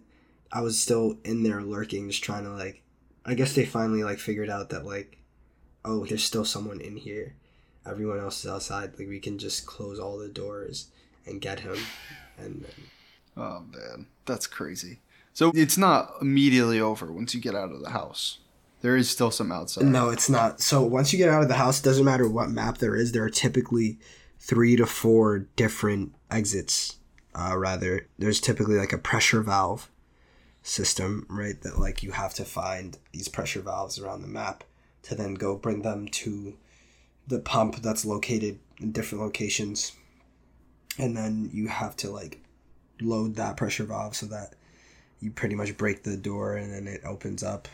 I was still in there lurking, just trying to like. I guess they finally like figured out that like, oh, there's still someone in here. Everyone else is outside. Like we can just close all the doors and get him, and then Oh man, that's crazy. So it's not immediately over once you get out of the house. There is still some outside. No, it's not. So once you get out of the house, doesn't matter what map there is. There are typically three to four different exits. Uh, rather, there's typically like a pressure valve system, right? That like you have to find these pressure valves around the map to then go bring them to the pump that's located in different locations, and then you have to like load that pressure valve so that you pretty much break the door and then it opens up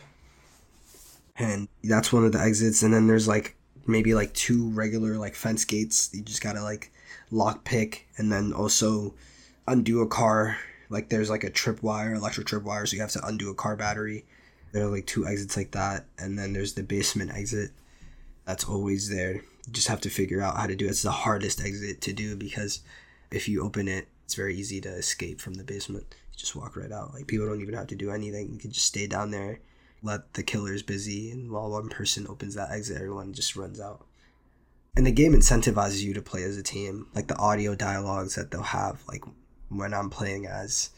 and that's one of the exits and then there's like maybe like two regular like fence gates. You just gotta like lock pick and then also undo a car. Like there's like a tripwire electric tripwire so you have to undo a car battery. There are like two exits like that and then there's the basement exit that's always there. You just have to figure out how to do it. It's the hardest exit to do because if you open it it's very easy to escape from the basement. You just walk right out. Like people don't even have to do anything. You can just stay down there let the killers busy and while one person opens that exit everyone just runs out and the game incentivizes you to play as a team like the audio dialogues that they'll have like when i'm playing as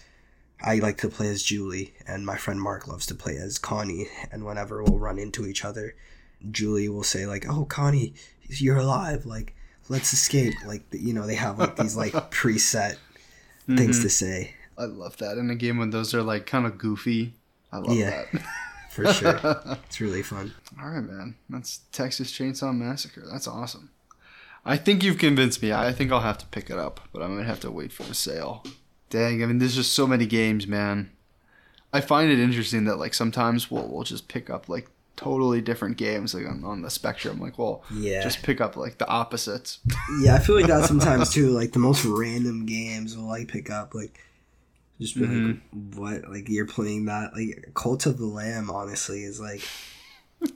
i like to play as julie and my friend mark loves to play as connie and whenever we'll run into each other julie will say like oh connie you're alive like let's escape like you know they have like these like preset things Mhm. to say I love that in a game when those are like kind of goofy. I love Yeah. that. for sure it's really fun All right, man. That's Texas Chainsaw Massacre. That's awesome. I think you've convinced me. I think I'll have to pick it up, but I'm gonna have to wait for the sale. Dang, I mean, there's just so many games, man. I find it interesting that like sometimes we'll we'll just pick up like totally different games like on, on the spectrum. Like, well, Yeah. just pick up like the opposites. Yeah, I feel like that sometimes too. Like the most random games will like pick up like just be like Mm-hmm. what like you're playing that like Cult of the Lamb. Honestly, is like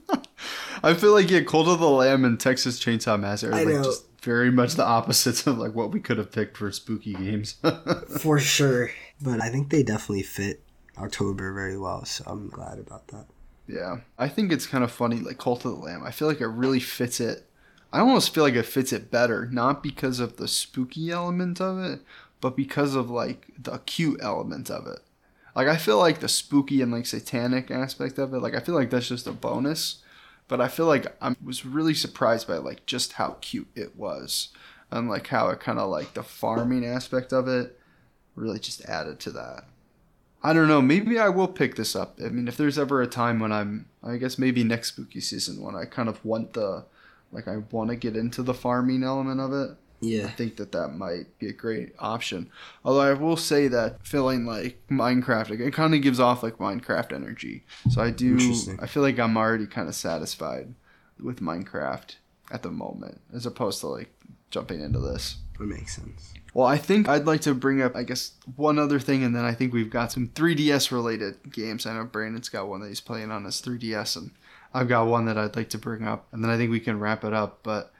I feel like yeah, Cult of the Lamb and Texas Chainsaw Massacre are like just very much the opposites of like what we could have picked for spooky games. for sure. But I think they definitely fit October very well. So I'm glad about that. Yeah, I think it's kind of funny, like Cult of the Lamb. I feel like it really fits it. I almost feel like it fits it better, not because of the spooky element of it, but because of like the cute element of it. Like I feel like the spooky and like satanic aspect of it, like I feel like that's just a bonus. But I feel like I was really surprised by like just how cute it was, and like how it kind of like the farming aspect of it really just added to that. I don't know. Maybe I will pick this up. I mean, if there's ever a time when I'm, I guess maybe next spooky season when I kind of want the, like I want to get into the farming element of it. I think that that might be a great option. Although I will say that feeling like Minecraft, it kind of gives off like Minecraft energy. So I do. I feel like I'm already kind of satisfied with Minecraft at the moment, as opposed to like jumping into this. It makes sense. Well, I think I'd like to bring up, I guess, one other thing, and then I think we've got some 3DS related games. I know Brandon's got one that he's playing on his 3DS, and I've got one that I'd like to bring up, and then I think we can wrap it up. But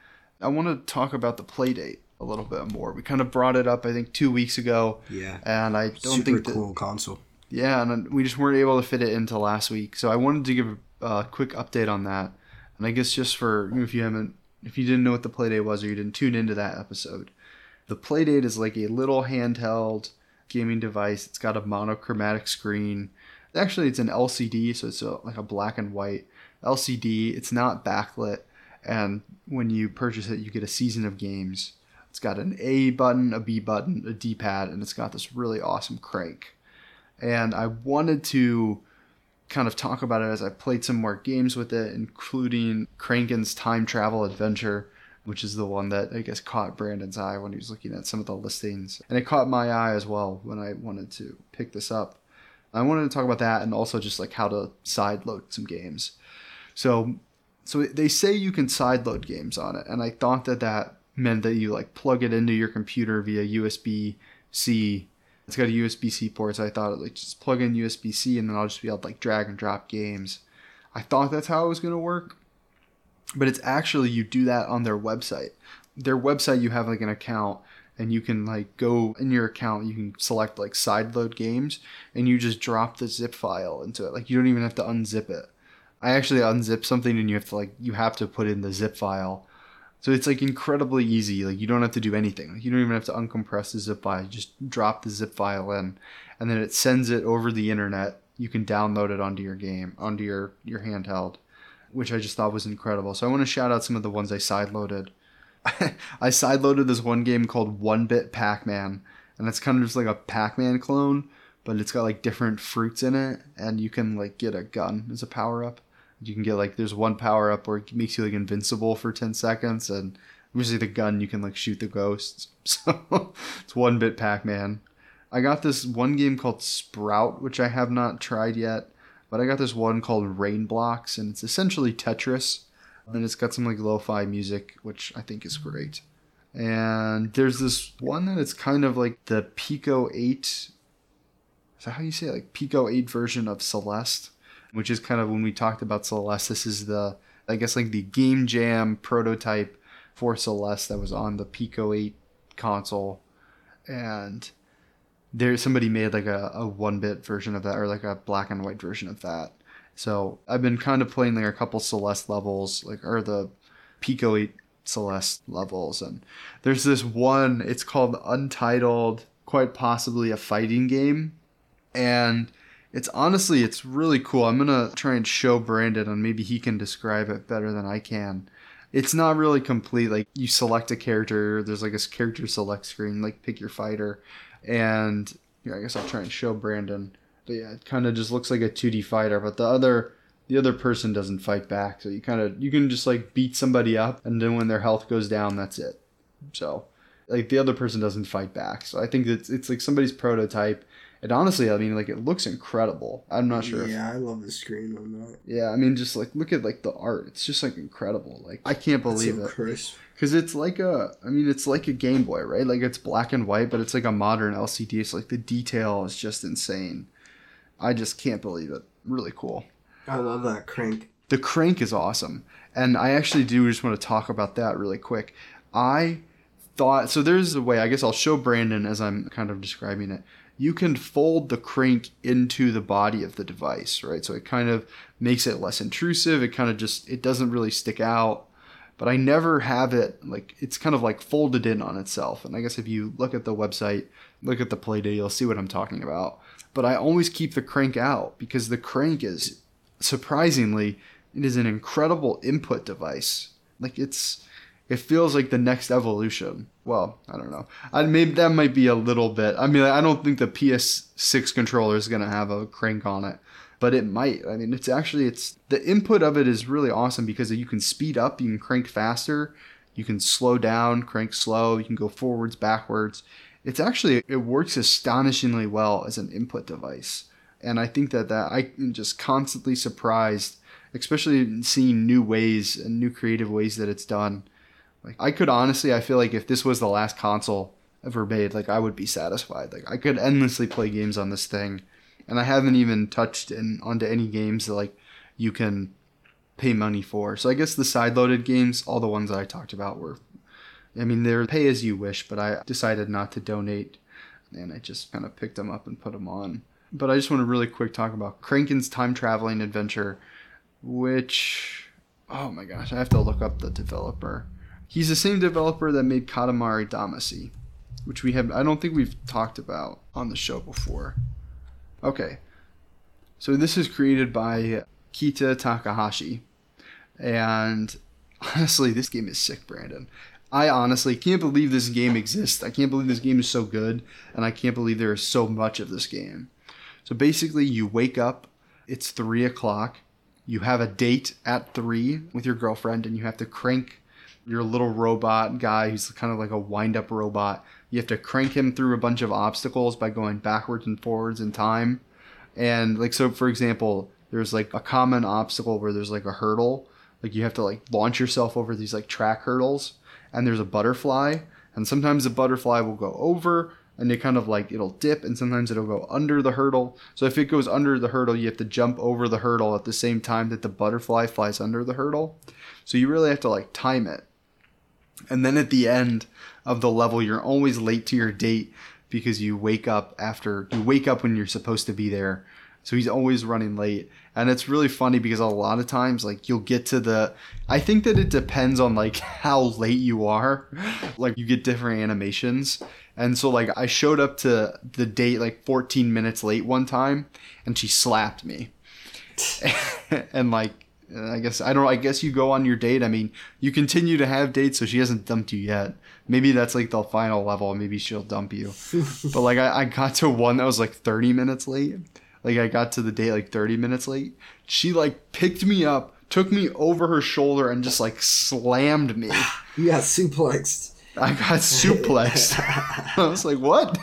I want to talk about the Playdate a little bit more. We kind of brought it up, I think, two weeks ago, Yeah. and I don't Super think that, cool console. yeah, and we just weren't able to fit it into last week. So I wanted to give a quick update on that. And I guess just for if you haven't, if you didn't know what the Playdate was or you didn't tune into that episode, the Playdate is like a little handheld gaming device. It's got a monochromatic screen. Actually, it's an LCD, so it's a, like a black and white LCD. It's not backlit, and when you purchase it, you get a season of games. It's got an A button, a B button, a D pad, and it's got this really awesome crank. And I wanted to kind of talk about it as I played some more games with it, including Crankin's Time Travel Adventure, which is the one that I guess caught Brandon's eye when he was looking at some of the listings. And it caught my eye as well when I wanted to pick this up. I wanted to talk about that and also just like how to side load some games. So so they say you can side load games on it and I thought that that meant that you like plug it into your computer via USB C. It's got a USB C port, so I thought like just plug in USB C and then I'll just be able to like drag and drop games. I thought that's how it was gonna work, but it's actually you do that on their website. Their website, you have like an account, and you can like go in your account. You can select like sideload games, and you just drop the zip file into it. Like you don't even have to unzip it. I actually unzip something, and you have to like you have to put in the zip file. So it's like incredibly easy. Like you don't have to do anything. Like you don't even have to uncompress the zip file. You just drop the zip file in, and then it sends it over the internet. You can download it onto your game, onto your your handheld, which I just thought was incredible. So I want to shout out some of the ones I sideloaded. I sideloaded this one game called One Bit Pac Man, and it's kind of just like a Pac Man clone, but it's got like different fruits in it, and you can like get a gun as a power up. You can get like there's one power up where it makes you like invincible for ten seconds, and usually the gun you can like shoot the ghosts. So it's One Bit Pac Man. I got this one game called Sprout, which I have not tried yet, but I got this one called Rain Blocks, and it's essentially Tetris, and it's got some like lo-fi music, which I think is great. And there's this one that it's kind of like the Pico 8. Is that how you say it? Like Pico 8 version of Celeste, which is kind of when we talked about Celeste. This is the, I guess, like the Game Jam prototype for Celeste that was on the Pico 8 console. And there somebody made like a, a one bit version of that or like a black and white version of that. So I've been kind of playing like a couple Celeste levels, like or the Pico 8 Celeste levels, and there's this one. It's called Untitled, quite possibly a fighting game, and it's honestly it's really cool. I'm gonna try and show Brandon, and maybe he can describe it better than I can. It's not really complete. Like you select a character, there's like a character select screen, like pick your fighter, and yeah, I guess I'll try and show Brandon. But yeah, it kind of just looks like a 2D fighter, but the other the other person doesn't fight back. So you kind of you can just like beat somebody up, and then when their health goes down, that's it. So like the other person doesn't fight back. So I think it's it's like somebody's prototype, And honestly, I mean, like it looks incredible. I'm not sure. if- Yeah, I love the screen on that. yeah, I mean, just like look at like the art. It's just like incredible. Like I can't believe so it crisp. because it's like a. I mean, it's like a Game Boy, right? Like it's black and white, but it's like a modern LCD. It's like the detail is just insane. I just can't believe it. Really cool. I love that crank. The crank is awesome, and I actually do just want to talk about that really quick. I thought so. There's a way. I guess I'll show Brandon as I'm kind of describing it. You can fold the crank into the body of the device, right? So it kind of makes it less intrusive. It kind of just it doesn't really stick out. But I never have it like it's kind of like folded in on itself. And I guess if you look at the website, look at the Playdate, you'll see what I'm talking about. But I always keep the crank out because the crank is surprisingly it is an incredible input device. Like it's it feels like the next evolution. Well, I don't know. I maybe that might be a little bit. I mean, I don't think the PS6 controller is gonna have a crank on it, but it might. I mean, it's actually it's the input of it is really awesome because you can speed up, you can crank faster, you can slow down, crank slow, you can go forwards, backwards. It's actually it works astonishingly well as an input device, and I think that that I'm just constantly surprised, especially seeing new ways and new creative ways that it's done. Like I could honestly, I feel like if this was the last console ever made, like I would be satisfied. Like I could endlessly play games on this thing, and I haven't even touched in onto any games that like you can pay money for. So I guess the side-loaded games, all the ones that I talked about were, I mean, they're pay as you wish, but I decided not to donate, and I just kind of picked them up and put them on. But I just want to really quick talk about Crankin's time traveling adventure, which, oh my gosh, I have to look up the developer. He's the same developer that made Katamari Damacy, which we have. I don't think we've talked about on the show before. Okay, so this is created by Keita Takahashi, and honestly, this game is sick, Brandon. I honestly can't believe this game exists. I can't believe this game is so good, and I can't believe there is so much of this game. So basically, you wake up, it's three o'clock, you have a date at three with your girlfriend, and you have to crank your little robot guy who's kind of like a wind up robot. You have to crank him through a bunch of obstacles by going backwards and forwards in time. And like so for example, there's like a common obstacle where there's like a hurdle. Like you have to like launch yourself over these like track hurdles and there's a butterfly and sometimes the butterfly will go over and it kind of like it'll dip and sometimes it'll go under the hurdle. So if it goes under the hurdle, you have to jump over the hurdle at the same time that the butterfly flies under the hurdle. So you really have to like time it. And then at the end of the level, you're always late to your date because you wake up after you wake up when you're supposed to be there. So he's always running late. And it's really funny because a lot of times like you'll get to the I think that it depends on like how late you are. Like you get different animations. And so like I showed up to the date like 14 minutes late one time and she slapped me. and like Uh, I guess I don't. I guess you go on your date. I mean, you continue to have dates, so she hasn't dumped you yet. Maybe that's like the final level. Maybe she'll dump you. but like, I, I got to one that was like thirty minutes late. Like I got to the date like thirty minutes late. She like picked me up, took me over her shoulder, and just like slammed me. You got suplexed. I got suplexed. I was like, what?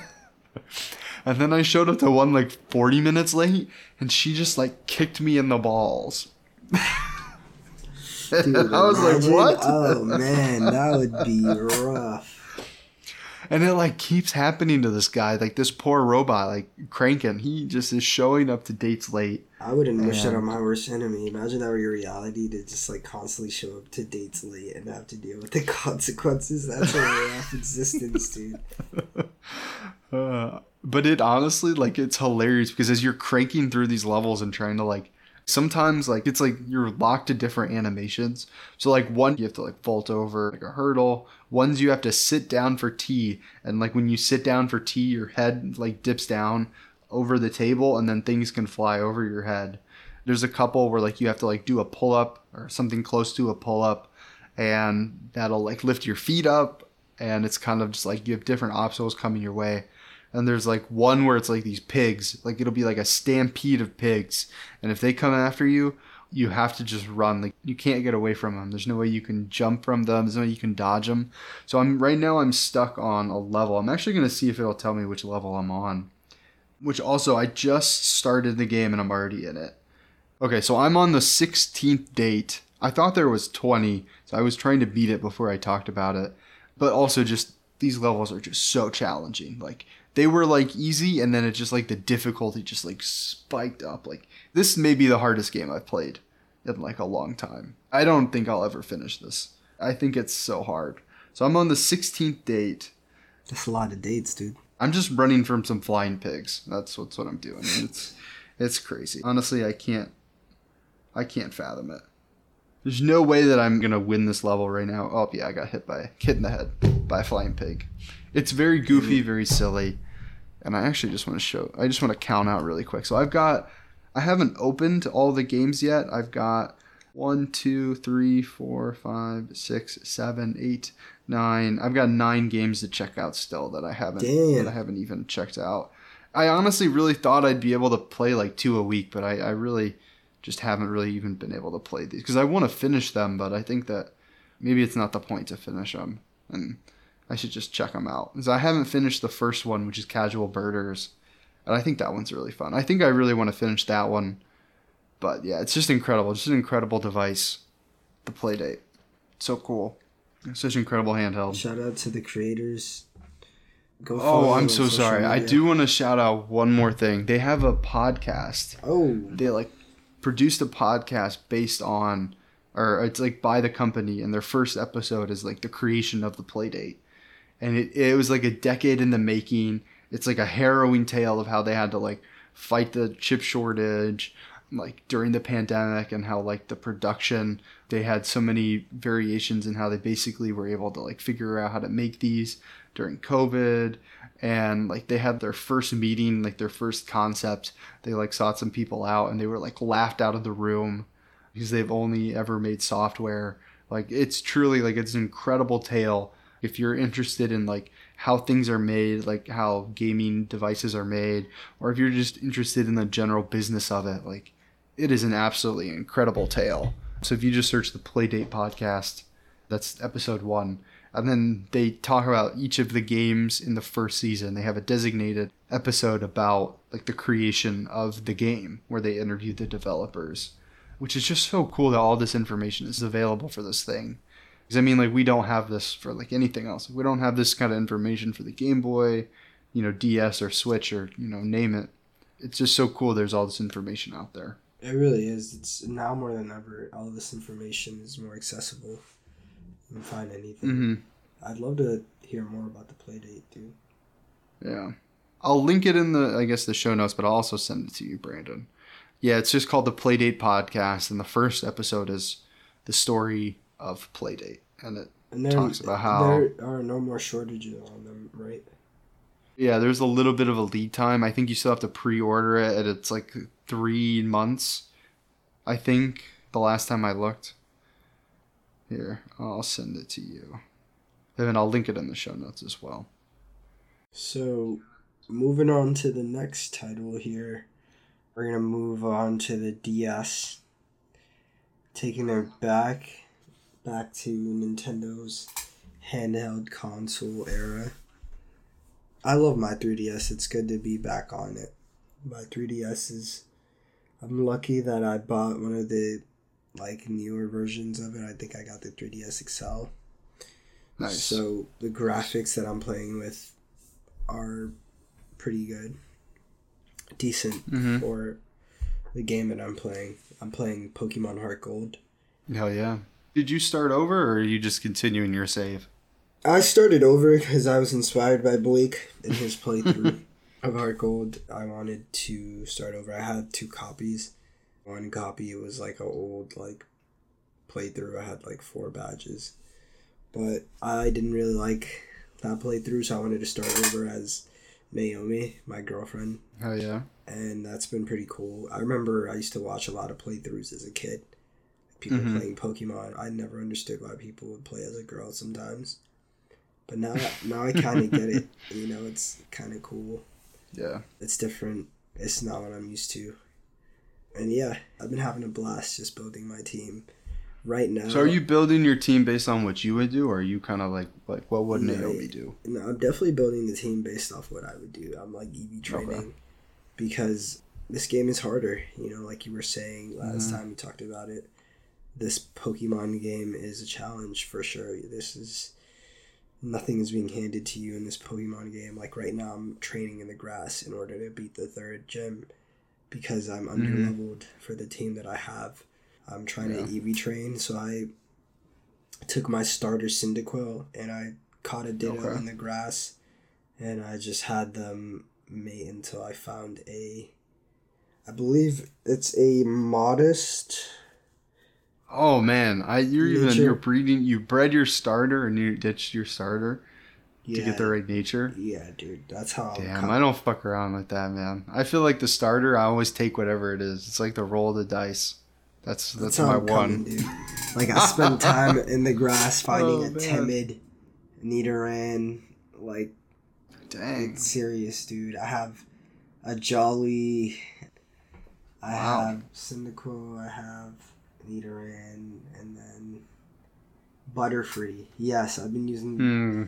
And then I showed up to one like 40 minutes late, and she just like kicked me in the balls. Dude, I was like, what? Oh man, that would be rough. And it like keeps happening to this guy, like this poor robot, like cranking. He just is showing up to dates late. I wouldn't wish that on my worst enemy. Imagine that were your reality to just like constantly show up to dates late and have to deal with the consequences. That's a rough existence, dude. Uh, but it honestly, like, it's hilarious because as you're cranking through these levels and trying to like, sometimes like it's like you're locked to different animations. So like one you have to like vault over like a hurdle. Ones you have to sit down for tea, and like when you sit down for tea, your head like dips down over the table, and then things can fly over your head. There's a couple where like you have to like do a pull up or something close to a pull up, and that'll like lift your feet up, and it's kind of just like you have different obstacles coming your way and there's like one where it's like these pigs like it'll be like a stampede of pigs and if they come after you you have to just run like you can't get away from them there's no way you can jump from them there's no way you can dodge them so i'm right now i'm stuck on a level i'm actually going to see if it'll tell me which level i'm on which also I just started the game and I'm already in it. Okay, so I'm on the 16th date. I thought there was 20, so I was trying to beat it before I talked about it. But also just these levels are just so challenging. Like they were like easy and then it just like the difficulty just like spiked up. Like this may be the hardest game I've played in like a long time. I don't think I'll ever finish this. I think it's so hard. So I'm on the 16th date. That's a lot of dates, dude. I'm just running from some flying pigs. That's what's what I'm doing. And it's it's crazy. Honestly, I can't I can't fathom it. There's no way that I'm gonna win this level right now. Oh yeah, I got hit by hit in the head by a flying pig. It's very mm. goofy, very silly, and I actually just want to show. I just want to count out really quick. So I've got, I haven't opened all the games yet. I've got one, two, three, four, five, six, seven, eight, nine. I've got nine games to check out still that I haven't Damn. that I haven't even checked out. I honestly really thought I'd be able to play like two a week, but I, I really just haven't really even been able to play these because I want to finish them, but I think that maybe it's not the point to finish them, and I should just check them out. Because I haven't finished the first one, which is Casual Birders, and I think that one's really fun. I think I really want to finish that one, but yeah, it's just incredible. Just an incredible device, the Playdate. So cool. Such an incredible handheld. Shout out to the creators. Go Oh, I'm so sorry. I do want to shout out one more thing. They have a podcast Oh, they like produced a podcast based on or it's like by the company and their first episode is like the creation of the playdate and it, it was like a decade in the making. It's like a harrowing tale of how they had to like fight the chip shortage like during the pandemic and how like the production they had so many variations in how they basically were able to like figure out how to make these during covid. And like they had their first meeting like their first concept. They like sought some people out and they were like laughed out of the room because they've only ever made software. Like it's truly like it's an incredible tale if you're interested in like how things are made like how gaming devices are made or if you're just interested in the general business of it like it is an absolutely incredible tale. So if you just search the playdate podcast that's episode one and then they talk about each of the games in the first season. They have a designated episode about like the creation of the game where they interview the developers which is just so cool that all this information is available for this thing because i mean like we don't have this for like anything else we don't have this kind of information for the game boy you know ds or switch or you know name it it's just so cool there's all this information out there it really is. It's now more than ever. All of this information is more accessible. You can find anything. hmm I'd love to hear more about the playdate, dude. Yeah. I'll link it in the I guess the show notes, but I'll also send it to you, Brandon. Yeah, it's just called the Playdate Podcast, and the first episode is the story of Playdate. And it And there, Talks about how- there are no more shortages on them, right? yeah, there's a little bit of a lead time. I think you still have to pre order it and it's like three months. I think the last time I looked. Here, I'll send it to you. And then I'll link it in the show notes as well. So, moving on to the next title here, we're gonna move on to the DS. Taking it back, back to Nintendo's handheld console era. I love my 3DS. It's good to be back on it. My 3DS is. I'm lucky that I bought one of the like newer versions of it. I think I got the 3DS XL. Nice. So the graphics that I'm playing with are pretty good, decent Mhm. for the game that I'm playing. I'm playing Pokemon Heart Gold. Hell yeah. Did you start over or are you just continuing your save? I started over because I was inspired by Blake in his playthrough of Heart Gold. I wanted to start over. I had two copies. One copy was like an old like playthrough. I had like four badges, but I didn't really like that playthrough, so I wanted to start over as Naomi, my girlfriend, Hell yeah. and that's been pretty cool. I remember I used to watch a lot of playthroughs as a kid. People Mhm. playing Pokemon. I never understood why people would play as a girl sometimes. But now now I kind of get it. You know, it's kind of cool. Yeah. It's different. It's not what I'm used to. And yeah, I've been having a blast just building my team. Right now, So are you building your team based on what you would do, or are you kind of like like what would No, Naomi do? No, I'm definitely building the team based off what I would do. I'm like EV training. because this game is harder. You know, like you were saying last Mhm. time we talked about it. This Pokemon game is a challenge for sure. This is nothing is being handed to you in this Pokemon game. Like right now, I'm training in the grass in order to beat the third gym because I'm Mhm. under leveled for the team that I have. I'm trying Yeah. to EV train, so I took my starter Cyndaquil and I caught a Ditto Okay. in the grass, and I just had them mate until I found a. I believe it's a modest. Oh man, I you're even you're breeding. You bred your starter and you ditched your starter Yeah, to get the right nature. yeah, dude. That's how. Damn, I don't fuck around like that, man. I feel like the starter. I always take whatever it is. It's like the roll of the dice. That's that's, how my I'm coming, one. dude. Like I spend time in the grass finding Oh, a man. timid Nidoran. Like Dang. serious, dude. I have a Jolly. I Wow. have Cyndaquil. I have Nidoran, and then Butterfree. Yes, I've been using Hmm.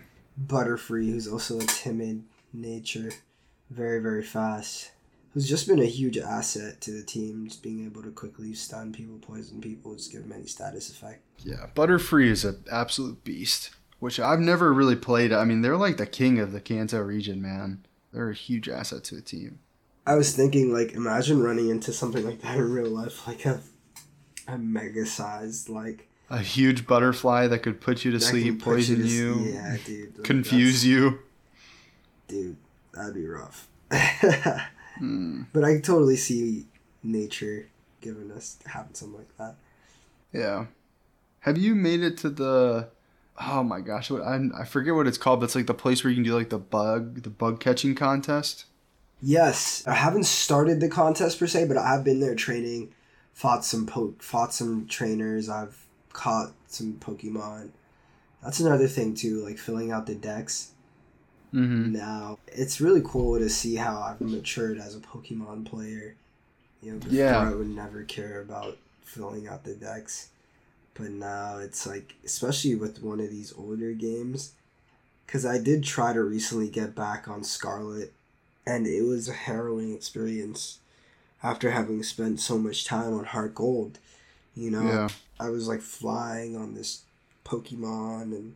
Butterfree, who's also a timid nature, very very fast. Who's just been a huge asset to the team, just being able to quickly stun people, poison people, just give them any status effect. Yeah, Butterfree is an absolute beast, which I've never really played. I mean, they're like the king of the Kanto region, man. They're a huge asset to the team. I was thinking, like, imagine running into something like that in real life, like a, a mega sized, like A huge butterfly that could put you to sleep, poison to s- you, Yeah, dude. like, confuse you. Dude, that'd be rough. Hmm. but I totally see nature giving us having something like that. Yeah. Have you made it to the? Oh my gosh, what I I forget what it's called. But it's like the place where you can do like the bug, the bug catching contest. Yes, I haven't started the contest per se, but I've been there training, fought some po- fought some trainers. I've caught some Pokemon. That's another thing too, like filling out the dex. Mm-hmm. Now it's really cool to see how I've matured as a Pokemon player. You know, before Yeah. I would never care about filling out the dex, but now it's like, especially with one of these older games, because I did try to recently get back on Scarlet, and it was a harrowing experience. After having spent so much time on Heart Gold, you know, Yeah. I was like flying on this Pokemon and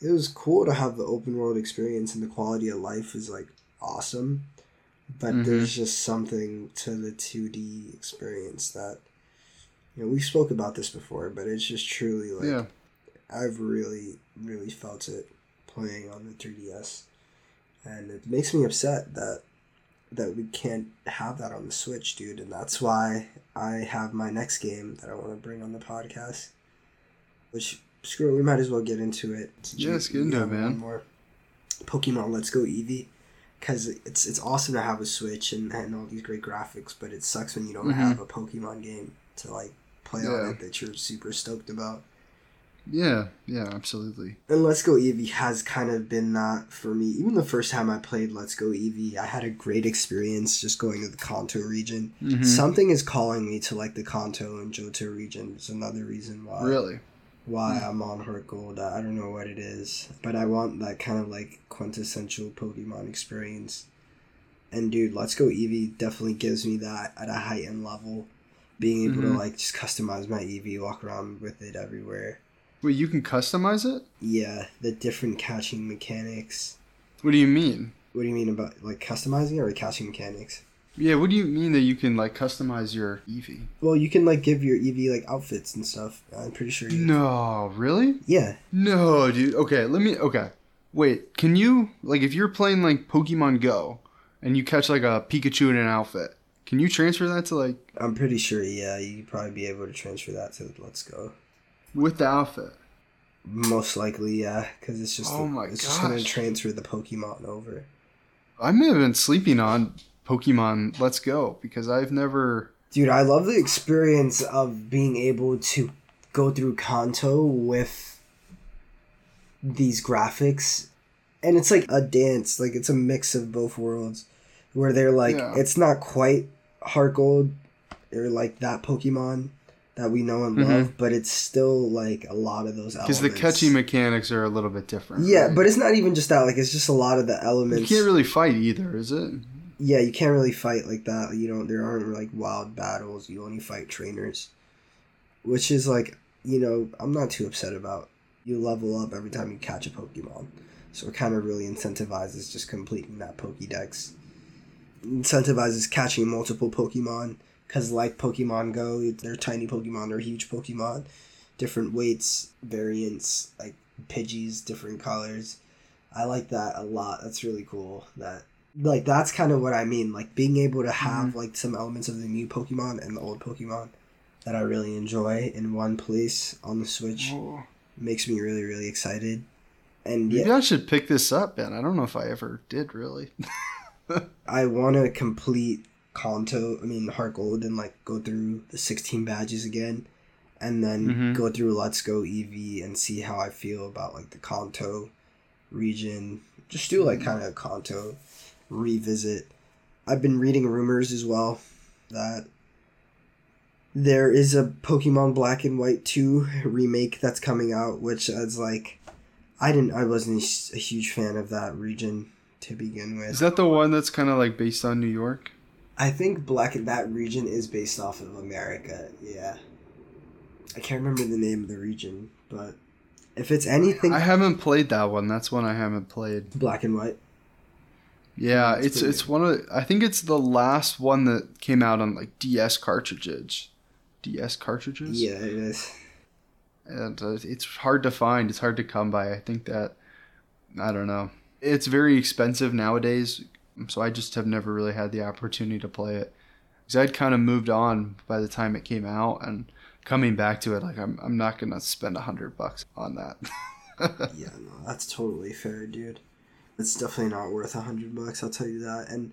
it was cool to have the open world experience and the quality of life is like awesome. But Mhm. there's just something to the 2D experience that you know, we spoke about this before, but it's just truly like yeah. I've really, really felt it playing on the 3DS. And it makes me upset that that we can't have that on the Switch, dude. And that's why I have my next game that I want to bring on the podcast. Which screw it, we might as well get into it. Yeah, let's get into it, man. More Pokemon Let's Go Eevee. Because it's it's awesome to have a Switch and, and all these great graphics, but it sucks when you don't Mhm. have a Pokemon game to like play Yeah. on it that you're super stoked about. Yeah. Yeah. Absolutely. And Let's Go Eevee has kind of been that for me. Even the first time I played Let's Go Eevee, I had a great experience just going to the Kanto region. Mhm. Something is calling me to like the Kanto and Johto region. It's another reason why Really. why I'm on Heart Gold. I don't know what it is, but I want that kind of like quintessential Pokemon experience. And dude, Let's Go Eevee definitely gives me that at a heightened level. Being able to Mhm. like just customize my Eevee, walk around with it everywhere. Wait, you can customize it? Yeah, the different catching mechanics. What do you mean? What do you mean about like customizing or catching mechanics? Yeah. What do you mean that you can like customize your Eevee? Well, you can like give your Eevee like outfits and stuff. I'm pretty sure. You... No, really? Yeah, No, dude. Okay, let me. Okay, wait. Can you like if you're playing like Pokemon Go and you catch like a Pikachu in an outfit? Can you transfer that to like I'm pretty sure. Yeah, you'd probably be able to transfer that to Let's Go. With the outfit? Most likely, yeah, because it's just Oh my it's just gonna transfer the Pokemon over. I may have been sleeping on Pokemon Let's Go because I've never. Dude, I love the experience of being able to go through Kanto with these graphics. And it's like a dance, like it's a mix of both worlds. Where they're like Yeah. it's not quite Heart Gold or like that Pokemon that we know and love, mm-hmm. but it's still like a lot of those elements. Because the catching mechanics are a little bit different. Yeah, right? but it's not even just that, like it's just a lot of the elements. you can't really fight either, is it? yeah, you can't really fight like that. You don't. There aren't like wild battles. You only fight trainers, which is like you know I'm not too upset about. You level up every time you catch a Pokemon, so it kind of really incentivizes just completing that Pokédex. Incentivizes catching multiple Pokemon because like Pokemon Go, they're tiny Pokemon, they're huge Pokemon, different weights, variants, like Pidgeys, different colors. I like that a lot. That's really cool. That like that's kind of what I mean. Like being able to have Mhm. like some elements of the new Pokemon and the old Pokemon that I really enjoy in one place on the Switch Oh. makes me really really excited. And Maybe yeah, I should pick this up, Ben. I don't know if I ever did really. I want to complete Kanto. I mean Heart Gold and like go through the sixteen badges again, and then Mhm. go through Let's Go Eevee and see how I feel about like the Kanto region. Just do like kind of Kanto revisit. I've been reading rumors as well that there is a Pokemon Black and White 2 remake that's coming out, which is like I didn't I wasn't a huge fan of that region to begin with. Is that the one that's kind of like based on New York? I think Black and that region is based off of America. Yeah, I can't remember the name of the region, but if it's anything I haven't played that one. That's one I haven't played. black and white, Yeah, It's it's it's one of I think it's the last one that came out on like DS cartridges. DS cartridges? yeah, it is. and uh, it's hard to find. It's hard to come by. I think that I don't know. It's very expensive nowadays, so I just have never really had the opportunity to play it. Because I'd kind of moved on by the time it came out, and coming back to it, like I'm, I'm not gonna spend a hundred bucks on that. Yeah, no, that's totally fair, dude. It's definitely not worth a hundred bucks. I'll tell you that. And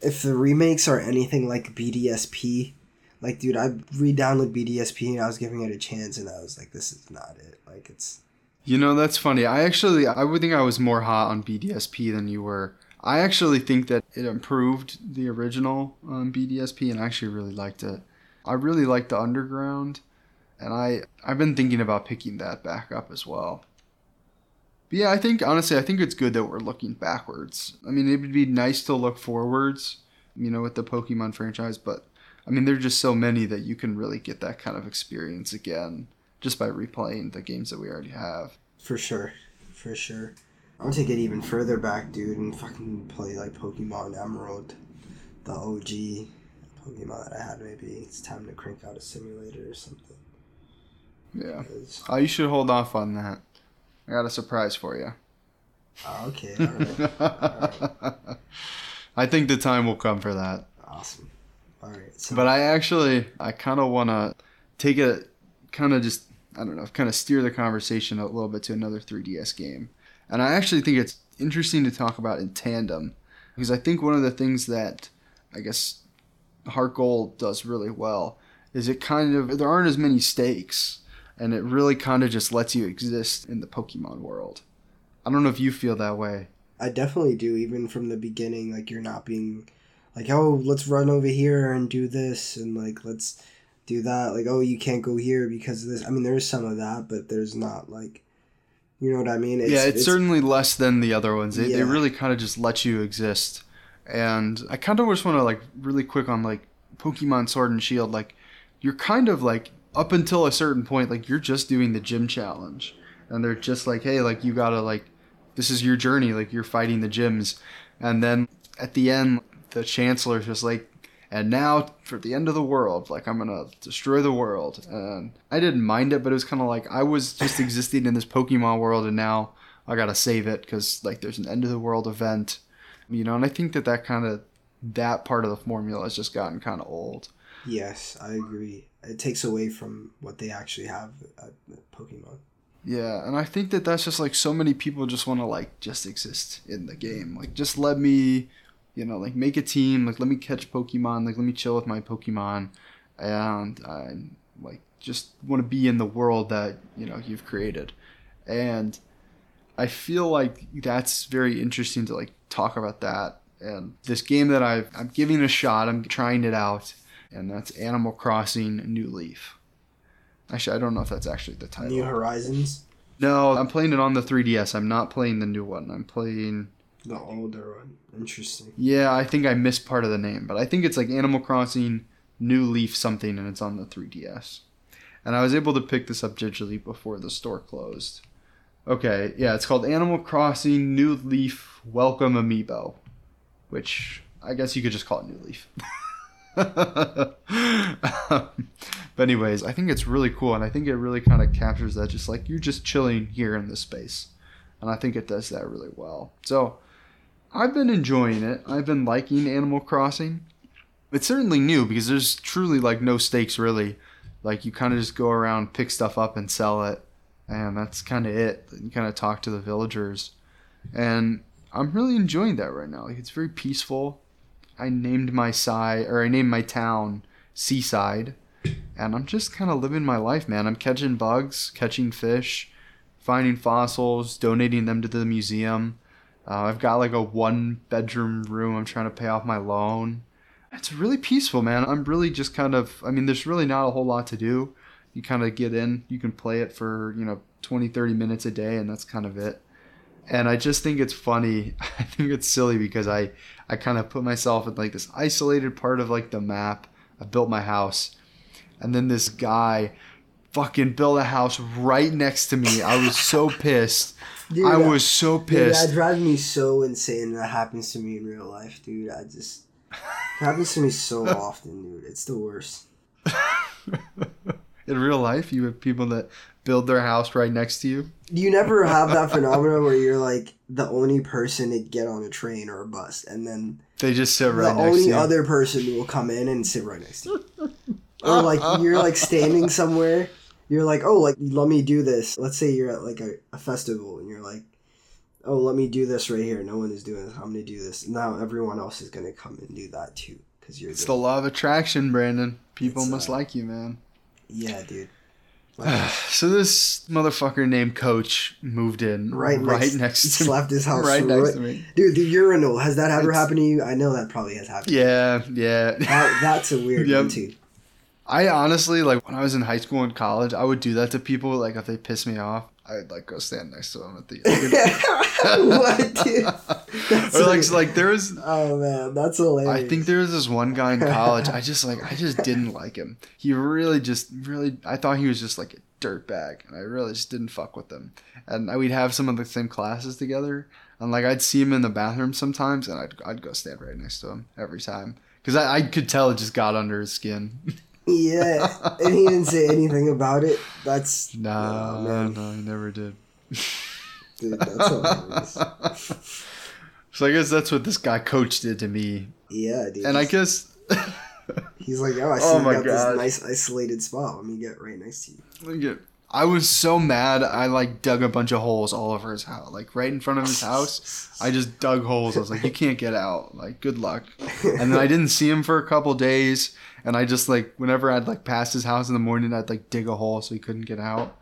if the remakes are anything like BDSP, like, dude, I re-downloaded BDSP and I was giving it a chance, and I was like, this is not it. Like, it's you know, that's funny. I actually, I would think I was more hot on BDSP than you were. I actually think that it improved the original um, BDSP, and I actually really liked it. I really liked the Underground, and I I've been thinking about picking that back up as well. But yeah, I think honestly, I think it's good that we're looking backwards. I mean, it would be nice to look forwards, you know, with the Pokemon franchise, but I mean, there's just so many that you can really get that kind of experience again just by replaying the games that we already have. For sure. For sure. I'm gonna take it even further back, dude, and fucking play like Pokemon Emerald, the OG Pokemon that I had. Maybe it's time to crank out a simulator or something. Yeah. Oh, you should hold off on that. I got a surprise for you. Oh, ah, okay, alright. I think the time will come for that. awesome. Alright, so But I actually, I kind of want to take it, kind of just, I don't know, kind of steer the conversation a little bit to another 3DS game. And I actually think it's interesting to talk about in tandem because I think one of the things that I guess Heart Gold does really well is it kind of, there aren't as many stakes and it really kind of just lets you exist in the Pokemon world. I don't know if you feel that way. I definitely do, even from the beginning, like you're not being like, oh, let's run over here and do this and like let's do that. Like, oh, you can't go here because of this. I mean, there's some of that, but there's not like you know what I mean? yeah, it's, certainly less than the other ones. They, they really kind of just let you exist. And I kind of just want to like really quick on like Pokemon Sword and Shield. Like you're kind of like up until a certain point, like you're just doing the gym challenge, and they're just like, hey, like you gotta like this is your journey. Like you're fighting the gyms, and then at the end, the Chancellor's just like. And now for the end of the world, like I'm gonna destroy the world. And I didn't mind it, but it was kind of like I was just existing in this Pokemon world, and now I gotta save it because like there's an end of the world event, you know. And I think that that kind of that part of the formula has just gotten kind of old. Yes, I agree. It takes away from what they actually have at Pokemon. Yeah, and I think that that's just like so many people just want to like just exist in the game. Like just let me, you know, like make a team. Like let me catch Pokemon. Like let me chill with my Pokemon, and I like just want to be in the world that you know you've created. And I feel like that's very interesting to like talk about that. And this game that I've, I'm giving a shot. I'm trying it out, and that's Animal Crossing New Leaf. Actually, I don't know if that's actually the title. New Horizons. No, I'm playing it on the 3DS. I'm not playing the new one. I'm playing The older one. Interesting. Yeah, I think I missed part of the name, but I think it's like Animal Crossing New Leaf something, and it's on the 3DS. And I was able to pick this up digitally before the store closed. Okay, yeah, it's called Animal Crossing New Leaf Welcome Amiibo, which I guess you could just call it New Leaf. but anyways, I think it's really cool, and I think it really kind of captures that, just like you're just chilling here in this space, and I think it does that really well. So I've been enjoying it. I've been liking Animal Crossing. It's certainly new because there's truly like no stakes really. Like you kind of just go around, pick stuff up, and sell it, and that's kind of it. You kind of talk to the villagers, and I'm really enjoying that right now. Like it's very peaceful. I named my side or I named my town Seaside, and I'm just kind of living my life, man. I'm catching bugs, catching fish, finding fossils, donating them to the museum. Uh, I've got like a one bedroom room. I'm trying to pay off my loan. It's really peaceful, man. I'm really just kind of, I mean, there's really not a whole lot to do. You kind of get in, you can play it for, you know, 20, 30 minutes a day, and that's kind of it. And I just think it's funny. I think it's silly because I, I kind of put myself in like this isolated part of like the map. I built my house. And then this guy fucking built a house right next to me. I was so pissed. Dude, I uh, was so Dude, pissed. that drives me so insane. That happens to me in real life, dude. I just it happens to me so often, dude. It's the worst. in real life, you have people that build their house right next to you. You never have that phenomenon where you're like the only person to get on a train or a bus, and then They just sit right the next to only other person will come in and sit right next to you. or like you're like standing somewhere. You're like, oh, like let me do this. Let's say you're at like a, a festival, and you're like, oh, let me do this right here. No one is doing this. I'm gonna do this. Now everyone else is gonna come and do that too, because you're it's the, law of attraction, Brandon. People It's, must uh, like you, man. yeah, dude. so this motherfucker named Coach moved in Right right, next- next, to me. left his house right right- next to me. Dude, the urinal has that ever It's- happened to you? I know that probably has happened. Yeah, yeah. That, that's a weird Yep. one too. I honestly like when I was in high school and college, I would do that to people. Like if they piss me off, I'd like go stand next to them at the. end. what, dude? That's or like like there was. Oh man, that's hilarious. I think there was this one guy in college. I just like I just didn't like him. He really just really I thought he was just like a dirtbag, and I really just didn't fuck with him. And I, we'd have some of the same classes together, and like I'd see him in the bathroom sometimes, and I'd I'd go stand right next to him every time because I, I could tell it just got under his skin. Yeah, and he didn't say anything about it. That's nah, man, no, he never did. dude, that's hilarious. So I guess that's what this guy coach did to me, Yeah, dude. and I guess. he's like, oh, I see Oh you got God. this nice isolated spot. Let me get right next to you. Look at- I was so mad. I like dug a bunch of holes all over his house, like right in front of his house. I just dug holes. I was like, "You can't get out. Like, good luck." And then I didn't see him for a couple days, and I just like whenever I'd like pass his house in the morning, I'd like dig a hole so he couldn't get out.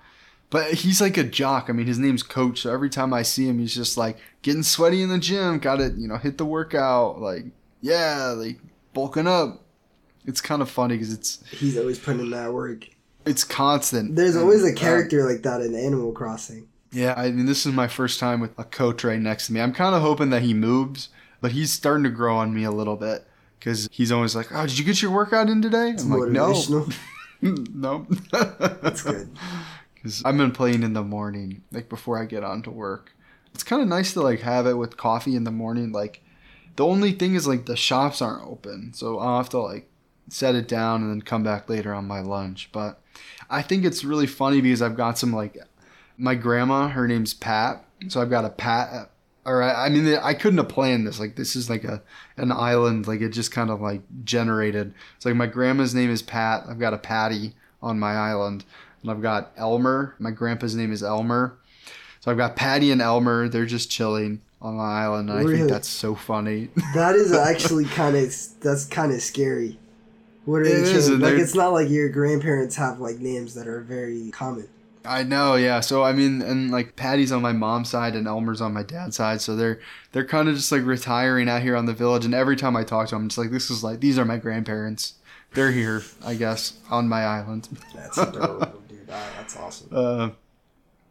But he's like a jock. I mean, his name's Coach, so every time I see him, he's just like getting sweaty in the gym. Got to you know hit the workout. Like, yeah, like bulking up. It's kind of funny because it's He's always putting in that work. It's constant. There's always a uh, character like that in Animal Crossing. Yeah, I mean, this is my first time with a coach right next to me. I'm kind of hoping that he moves, but he's starting to grow on me a little bit because he's always like, "Oh, did you get your workout in today?" It's I'm like, "No, no." That's good. Because I've been playing in the morning, like before I get on to work. It's kind of nice to like have it with coffee in the morning. Like, the only thing is like the shops aren't open, so I'll have to like set it down and then come back later on my lunch. But I think it's really funny because I've got some like my grandma. Her name's Pat, so I've got a Pat. Or I, I mean, I couldn't have planned this. Like, this is like a an island. Like, it just kind of like generated. It's like my grandma's name is Pat. I've got a Patty on my island, and I've got Elmer. My grandpa's name is Elmer. So I've got Patty and Elmer. They're just chilling on my island. And I think that's so funny. That is actually kind of that's kind of scary. What are It they is, Like it's not like your grandparents have like names that are very common. I know, yeah. So I mean, and like Patty's on my mom's side and Elmer's on my dad's side. So they're they're kind of just like retiring out here on the village. And every time I talk to them, I'm just like, this is like these are my grandparents. They're here, I guess, on my island. That's adorable, dude. That, that's awesome. Uh,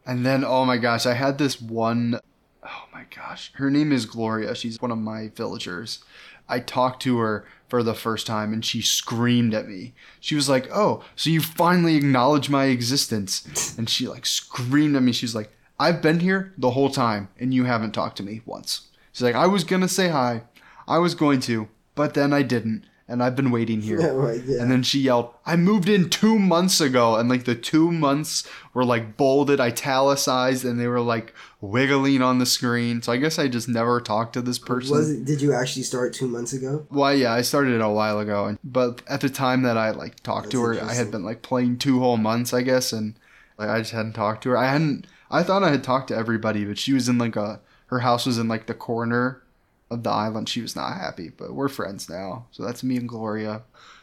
and then, oh my gosh, I had this one. Oh my gosh, her name is Gloria. She's one of my villagers. I talked to her for the first time and she screamed at me. She was like, "Oh, so you finally acknowledge my existence." And she like screamed at me. She's like, "I've been here the whole time and you haven't talked to me once." She's like, "I was going to say hi. I was going to, but then I didn't." And I've been waiting here. Yeah, right, yeah. And then she yelled, I moved in two months ago. And like the two months were like bolded, italicized, and they were like wiggling on the screen. So I guess I just never talked to this person. Was it, did you actually start two months ago? Well, yeah, I started it a while ago, and but at the time that I like talked to her, I had been like playing two whole months, I guess, and like I just hadn't talked to her. I hadn't. I thought I had talked to everybody, but she was in like a. Her house was in like the corner of the island. She was not happy, but we're friends now. So that's me and Gloria.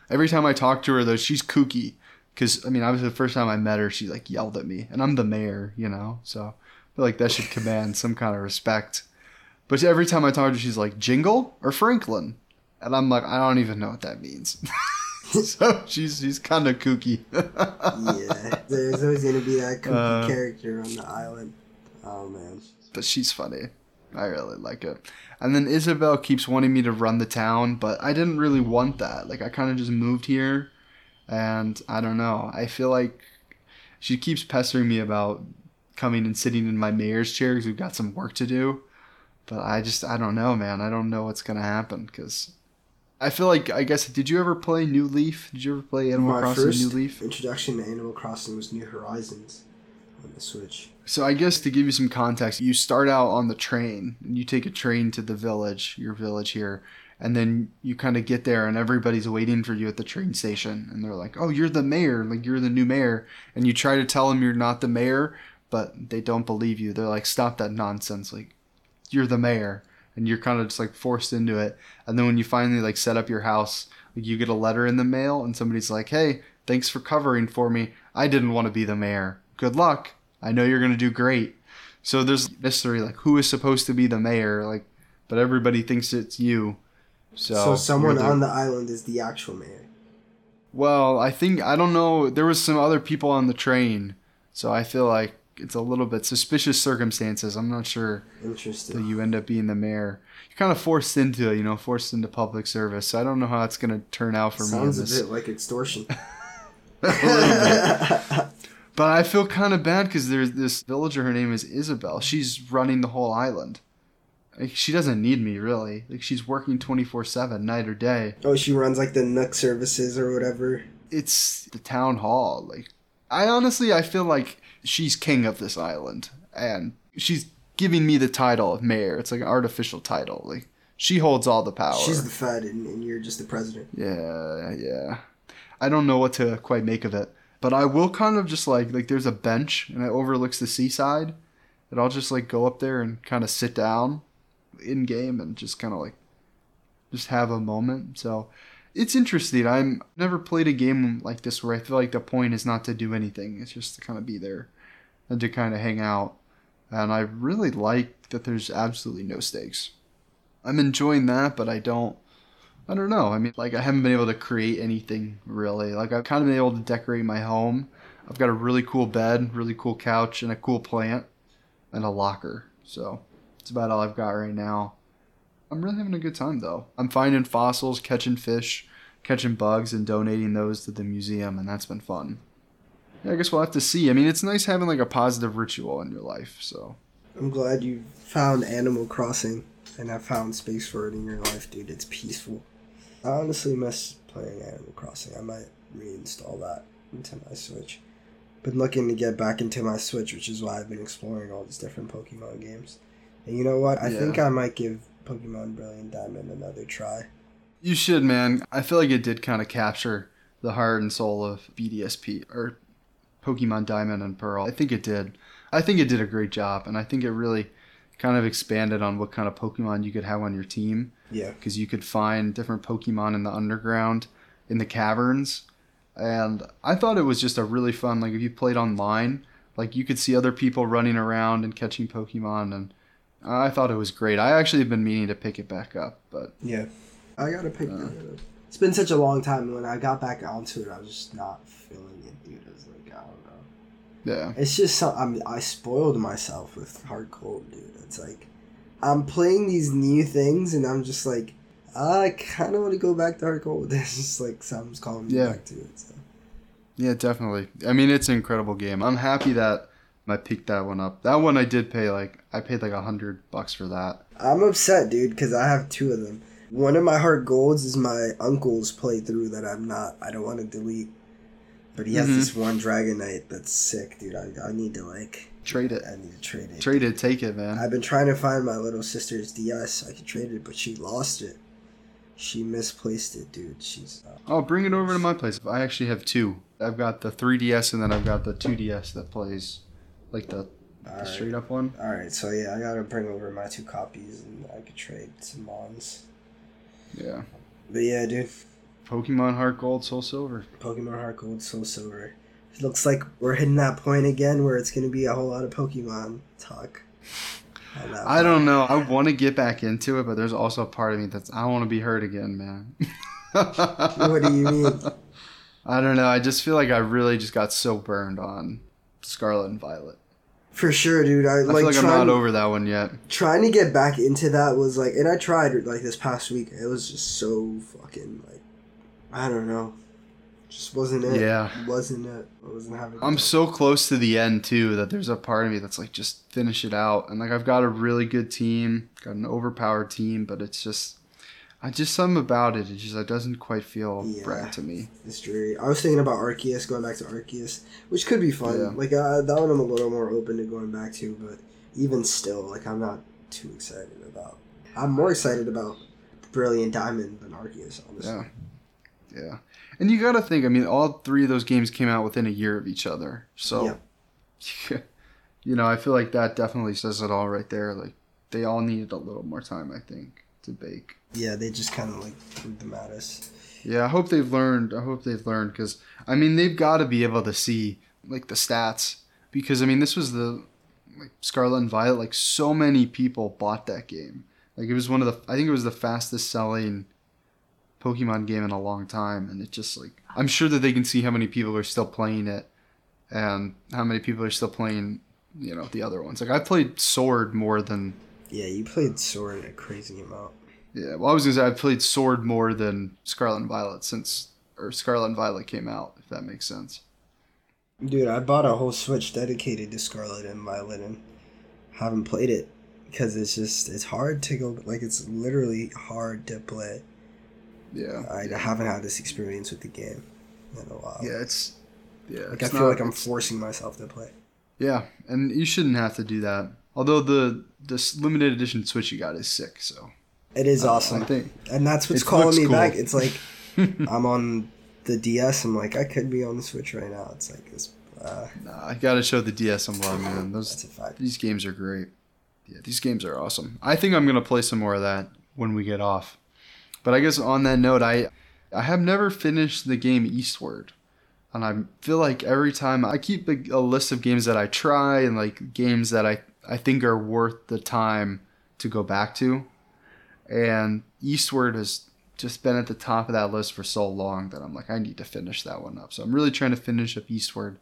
Every time I talk to her, though, she's kooky. Cause I mean, obviously the first time I met her, she like yelled at me, and I'm the mayor, you know. So I feel like that should command some kind of respect. But every time I talk to her, she's like Jingle or Franklin, and I'm like, I don't even know what that means. so she's she's kind of kooky. yeah, there's always gonna be that kooky Uh, character on the island. Oh man. but she's funny. I really like it. And then Isabelle keeps wanting me to run the town, but I didn't really want that. Like I kind of just moved here, and I don't know. I feel like she keeps pestering me about coming and sitting in my mayor's chair because we've got some work to do. But I just I don't know, man. I don't know what's gonna happen because I feel like I guess did you ever play New Leaf? Did you ever play Animal My Crossing first New Leaf? introduction to Animal Crossing was New Horizons on the Switch. So I guess to give you some context, you start out on the train and you take a train to the village, your village here, and then you kind of get there and everybody's waiting for you at the train station and they're like, "Oh, you're the mayor, like you're the new mayor." And you try to tell them you're not the mayor, but they don't believe you. They're like, "Stop that nonsense. Like you're the mayor." And you're kind of just like forced into it. And then when you finally like set up your house, like you get a letter in the mail and somebody's like, "Hey, thanks for covering for me. I didn't want to be the mayor. Good luck." I know you're gonna do great. So there's mystery like who is supposed to be the mayor, like, but everybody thinks it's you. So, So, someone the- on the island is the actual mayor. Well, I think I don't know. There was some other people on the train, so I feel like it's a little bit suspicious circumstances. I'm not sure that you end up being the mayor. You're kind of forced into it, you know, forced into public service. So I don't know how it's gonna turn out for Sounds me. Sounds a bit like extortion. But I feel kind of bad because there's this villager. Her name is Isabelle. She's running the whole island. Like, she doesn't need me really. Like she's working twenty four seven, night or day. oh, she runs like the Nook services or whatever. It's the town hall. Like I honestly, I feel like she's king of this island, and she's giving me the title of mayor. It's like an artificial title. Like she holds all the power. She's the Fed, and, and you're just the president. Yeah, yeah. I don't know what to quite make of it, but I will kind of just like like there's a bench and it overlooks the seaside, and I'll just like go up there and kind of sit down in game and just kind of like just have a moment. So it's interesting. I'm never played a game like this where I feel like the point is not to do anything. It's just to kind of be there and to kind of hang out. And I really like that there's absolutely no stakes. I'm enjoying that, but I don't I don't know. I mean, like I haven't been able to create anything really. Like I've kind of been able to decorate my home. I've got a really cool bed, really cool couch, and a cool plant, and a locker. So it's about all I've got right now. I'm really having a good time though. I'm finding fossils, catching fish, catching bugs, and donating those to the museum, and that's been fun. Yeah, I guess we'll have to see. I mean, it's nice having like a positive ritual in your life. So I'm glad you found Animal Crossing and have found space for it in your life, dude. It's peaceful. I honestly miss playing Animal Crossing. I might reinstall that into my Switch. Been looking to get back into my Switch, which is why I've been exploring all these different Pokemon games. And you know what? I Yeah. think I might give Pokemon Brilliant Diamond another try. You should, man. I feel like it did kind of capture the heart and soul of BDSP or Pokemon Diamond and Pearl. I think it did. I think it did a great job, and I think it really kind of expanded on what kind of Pokemon you could have on your team Yeah. because you could find different Pokemon in the underground, in the caverns, and I thought it was just a really fun. Like if you played online, like you could see other people running around and catching Pokemon, and I thought it was great. I actually have been meaning to pick it back up, but Yeah. I gotta pick Uh. that up. It's been such a long time. When I got back onto it, I was just not feeling it, dude. I was like, I don't know. yeah. It's just some. I mean, I spoiled myself with Heart Gold, dude. It's like I'm playing these new things, and I'm just like, ah, I kind of want to go back to Heart Gold. It's just like something's calling me Yeah. back to it. So. Yeah, definitely. I mean, it's an incredible game. I'm happy that I picked that one up. That one I did pay like I paid like a hundred bucks for that. I'm upset, dude, because I have two of them. One of my heart golds is my uncle's playthrough that I'm not. I don't want to delete. But he has Mhm. this one Dragonite that's sick, dude. I, I need to like. Trade it. I need to trade it. Trade it, take it, man. I've been trying to find my little sister's DS I could trade it, but she lost it. She misplaced it, dude. She's. Uh, Oh, bring it over to my place. I actually have two. I've got the 3DS and then I've got the 2DS that plays like the, the Alright. straight up one. Alright, so yeah, I gotta bring over my two copies and I could trade some mons. Yeah. But yeah, dude. Pokemon Heart Gold, Soul Silver. Pokemon Heart Gold, Soul Silver. It looks like we're hitting that point again where it's gonna be a whole lot of Pokemon talk. I don't know. I want to get back into it, but there's also a part of me that's I want to be hurt again, man. What do you mean? I don't know. I just feel like I really just got so burned on Scarlet and Violet. For sure, dude. I, I like feel like I'm not over that one yet. trying to get back into that was like, and I tried like this past week. It was just so fucking like, I don't know, just wasn't it. Yeah. wasn't it. I wasn't having. I'm so close to the end too that there's a part of me that's like just finish it out. And like I've got a really good team, got an overpowered team, but it's just I just something about it. It just it doesn't quite feel Yeah. right to me. It's dreary. I was thinking about Arceus, going back to Arceus, which could be fun. Yeah. Like uh, that one, I'm a little more open to going back to, but even still, like I'm not too excited about. I'm more excited about Brilliant Diamond than Arceus, honestly. Yeah. Yeah. And you got to think, I mean, all three of those games came out within a year of each other. So you know, I feel like that definitely says it all right there. Like they all needed a little more time, I think, to bake. Yeah, they just kind of like threw them at us. Yeah, I hope they've learned. I hope they've learned because I mean they've got to be able to see like the stats because I mean this was the like Scarlet and Violet. Like so many people bought that game. Like it was one of the I think it was the fastest selling Pokemon game in a long time, and it just like I'm sure that they can see how many people are still playing it, and how many people are still playing you know the other ones. Like I played Sword more than Yeah, you played Sword a crazy amount. yeah. Well, I was gonna say I played Sword more than Scarlet and Violet since or Scarlet and Violet came out. If that makes sense. Dude, I bought a whole Switch dedicated to Scarlet and Violet and haven't played it because it's just it's hard to go like it's literally hard to play. Yeah. I haven't had this experience with the game in a while. Yeah, it's yeah. Like I feel not- like I'm forcing myself to play. Yeah, and you shouldn't have to do that. Although the this limited edition Switch you got is sick, so It is awesome, I think and that's what's calling me cool. back. It's like I'm on the DS. I'm like I could be on the Switch right now. It's like this. Uh, nah, I gotta show the DS some love, man. Those that's a fact. these games are great. Yeah, these games are awesome. I think I'm gonna play some more of that when we get off. But I guess on that note, I I have never finished the game Eastward, and I feel like every time I keep a, a list of games that I try and like games that I I think are worth the time to go back to, and Eastward has just been at the top of that list for so long that I'm like I need to finish that one up. So I'm really trying to finish up Eastward,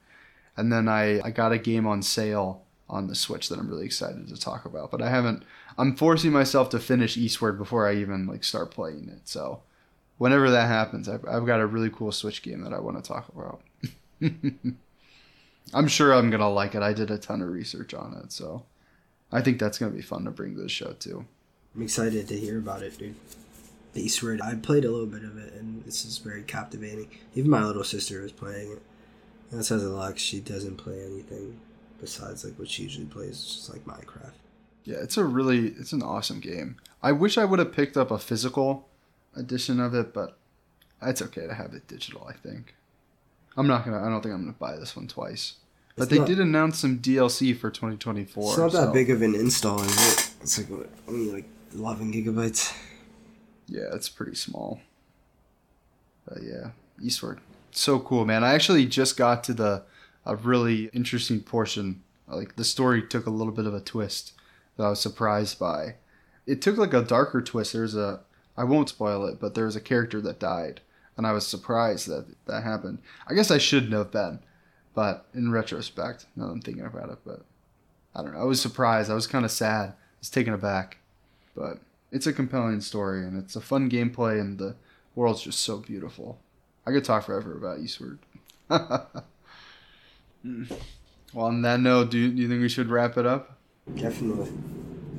and then I I got a game on sale on the Switch that I'm really excited to talk about. But I haven't. I'm forcing myself to finish Eastward before I even like start playing it. So whenever that happens, I've, I've got a really cool Switch game that I want to talk about. I'm sure I'm gonna like it. I did a ton of research on it, so I think that's gonna be fun to bring to the show too. I'm excited to hear about it, dude. Eastward. I played a little bit of it, and this is very captivating. Even my little sister was playing it. And that says a lot. she doesn't play anything besides like what she usually plays, just like Minecraft. Yeah, it's a really it's an awesome game. I wish I would have picked up a physical edition of it, but it's okay to have it digital. I think. I'm not gonna. I don't think I'm gonna buy this one twice. But It's they not- did announce some DLC for 2024. It's not that so- big of an install, is it? It's like what, only like 11 gigabytes. Yeah, it's pretty small. But yeah, Eastward, so cool, man. I actually just got to the a really interesting portion. Like the story took a little bit of a twist that I was surprised by. It took like a darker twist. There's a I won't spoil it, but there was a character that died, and I was surprised that that happened. I guess I shouldn't have been, but in retrospect, now that I'm thinking about it, but I don't know. I was surprised. I was kind of sad. I was taken aback. But it's a compelling story and it's a fun gameplay and the world's just so beautiful. I could talk forever about Eastward. Hmm. well, on that note, do you, do you think we should wrap it up? Definitely.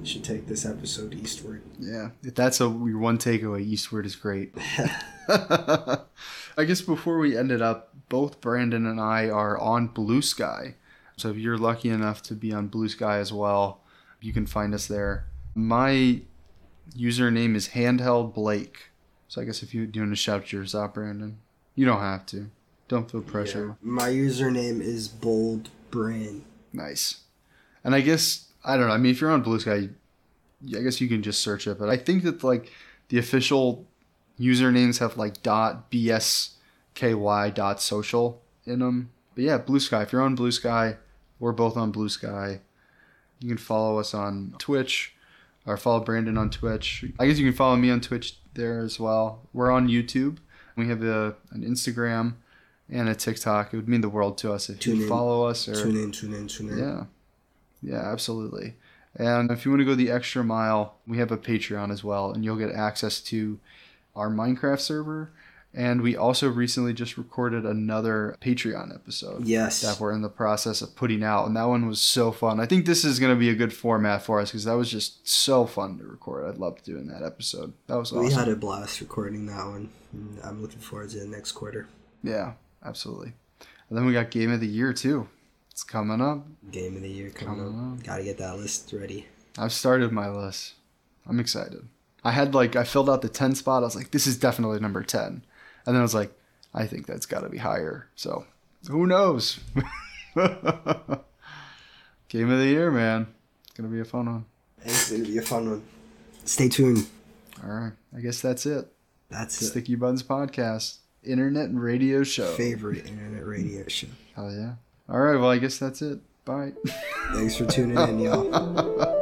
Should take this episode eastward. Yeah, if that's a your one takeaway, Eastward is great. I guess before we end it up, both Brandon and I are on Blue Sky. So if you're lucky enough to be on Blue Sky as well, you can find us there. My username is Handheld Blake. So I guess if you do want to shout yours out, Brandon, you don't have to. Don't feel pressure. Yeah. My username is Bold Brain. Nice. And I guess I don't know. I mean, if you're on Blue Sky, I guess you can just search it. But I think that like the official usernames have like dot bsky dot social in them. But yeah, Blue Sky. If you're on Blue Sky, we're both on Blue Sky. You can follow us on Twitch or follow Brandon on Twitch. I guess you can follow me on Twitch there as well. We're on YouTube. We have a, an Instagram and a TikTok. It would mean the world to us if Tune you in. follow us or Tune in, tune in, tune in. yeah. Yeah, absolutely. And if you want to go the extra mile, we have a Patreon as well, and you'll get access to our Minecraft server. And we also recently just recorded another Patreon episode Yes. that we're in the process of putting out. And that one was so fun. I think this is going to be a good format for us because that was just so fun to record. I'd love doing that episode. That was awesome. We had a blast recording that one. and I'm looking forward to the next quarter. yeah, absolutely. And then we got Game of the Year too. It's coming up. Game of the year coming Coming up. Gotta get that list ready. I've started my list. I'm excited. I had like I filled out the 10 spot. I was like, this is definitely number 10. And then I was like, I think that's got to be higher. So, who knows? Game of the year, man. It's going to be a fun one. It's gonna be a fun one. Stay tuned. All right. I guess that's it. That's it. Sticky Buns podcast, internet and radio show. Favorite internet radio show. Hell yeah. All right. Well, I guess that's it. Bye. Thanks for tuning in, y'all.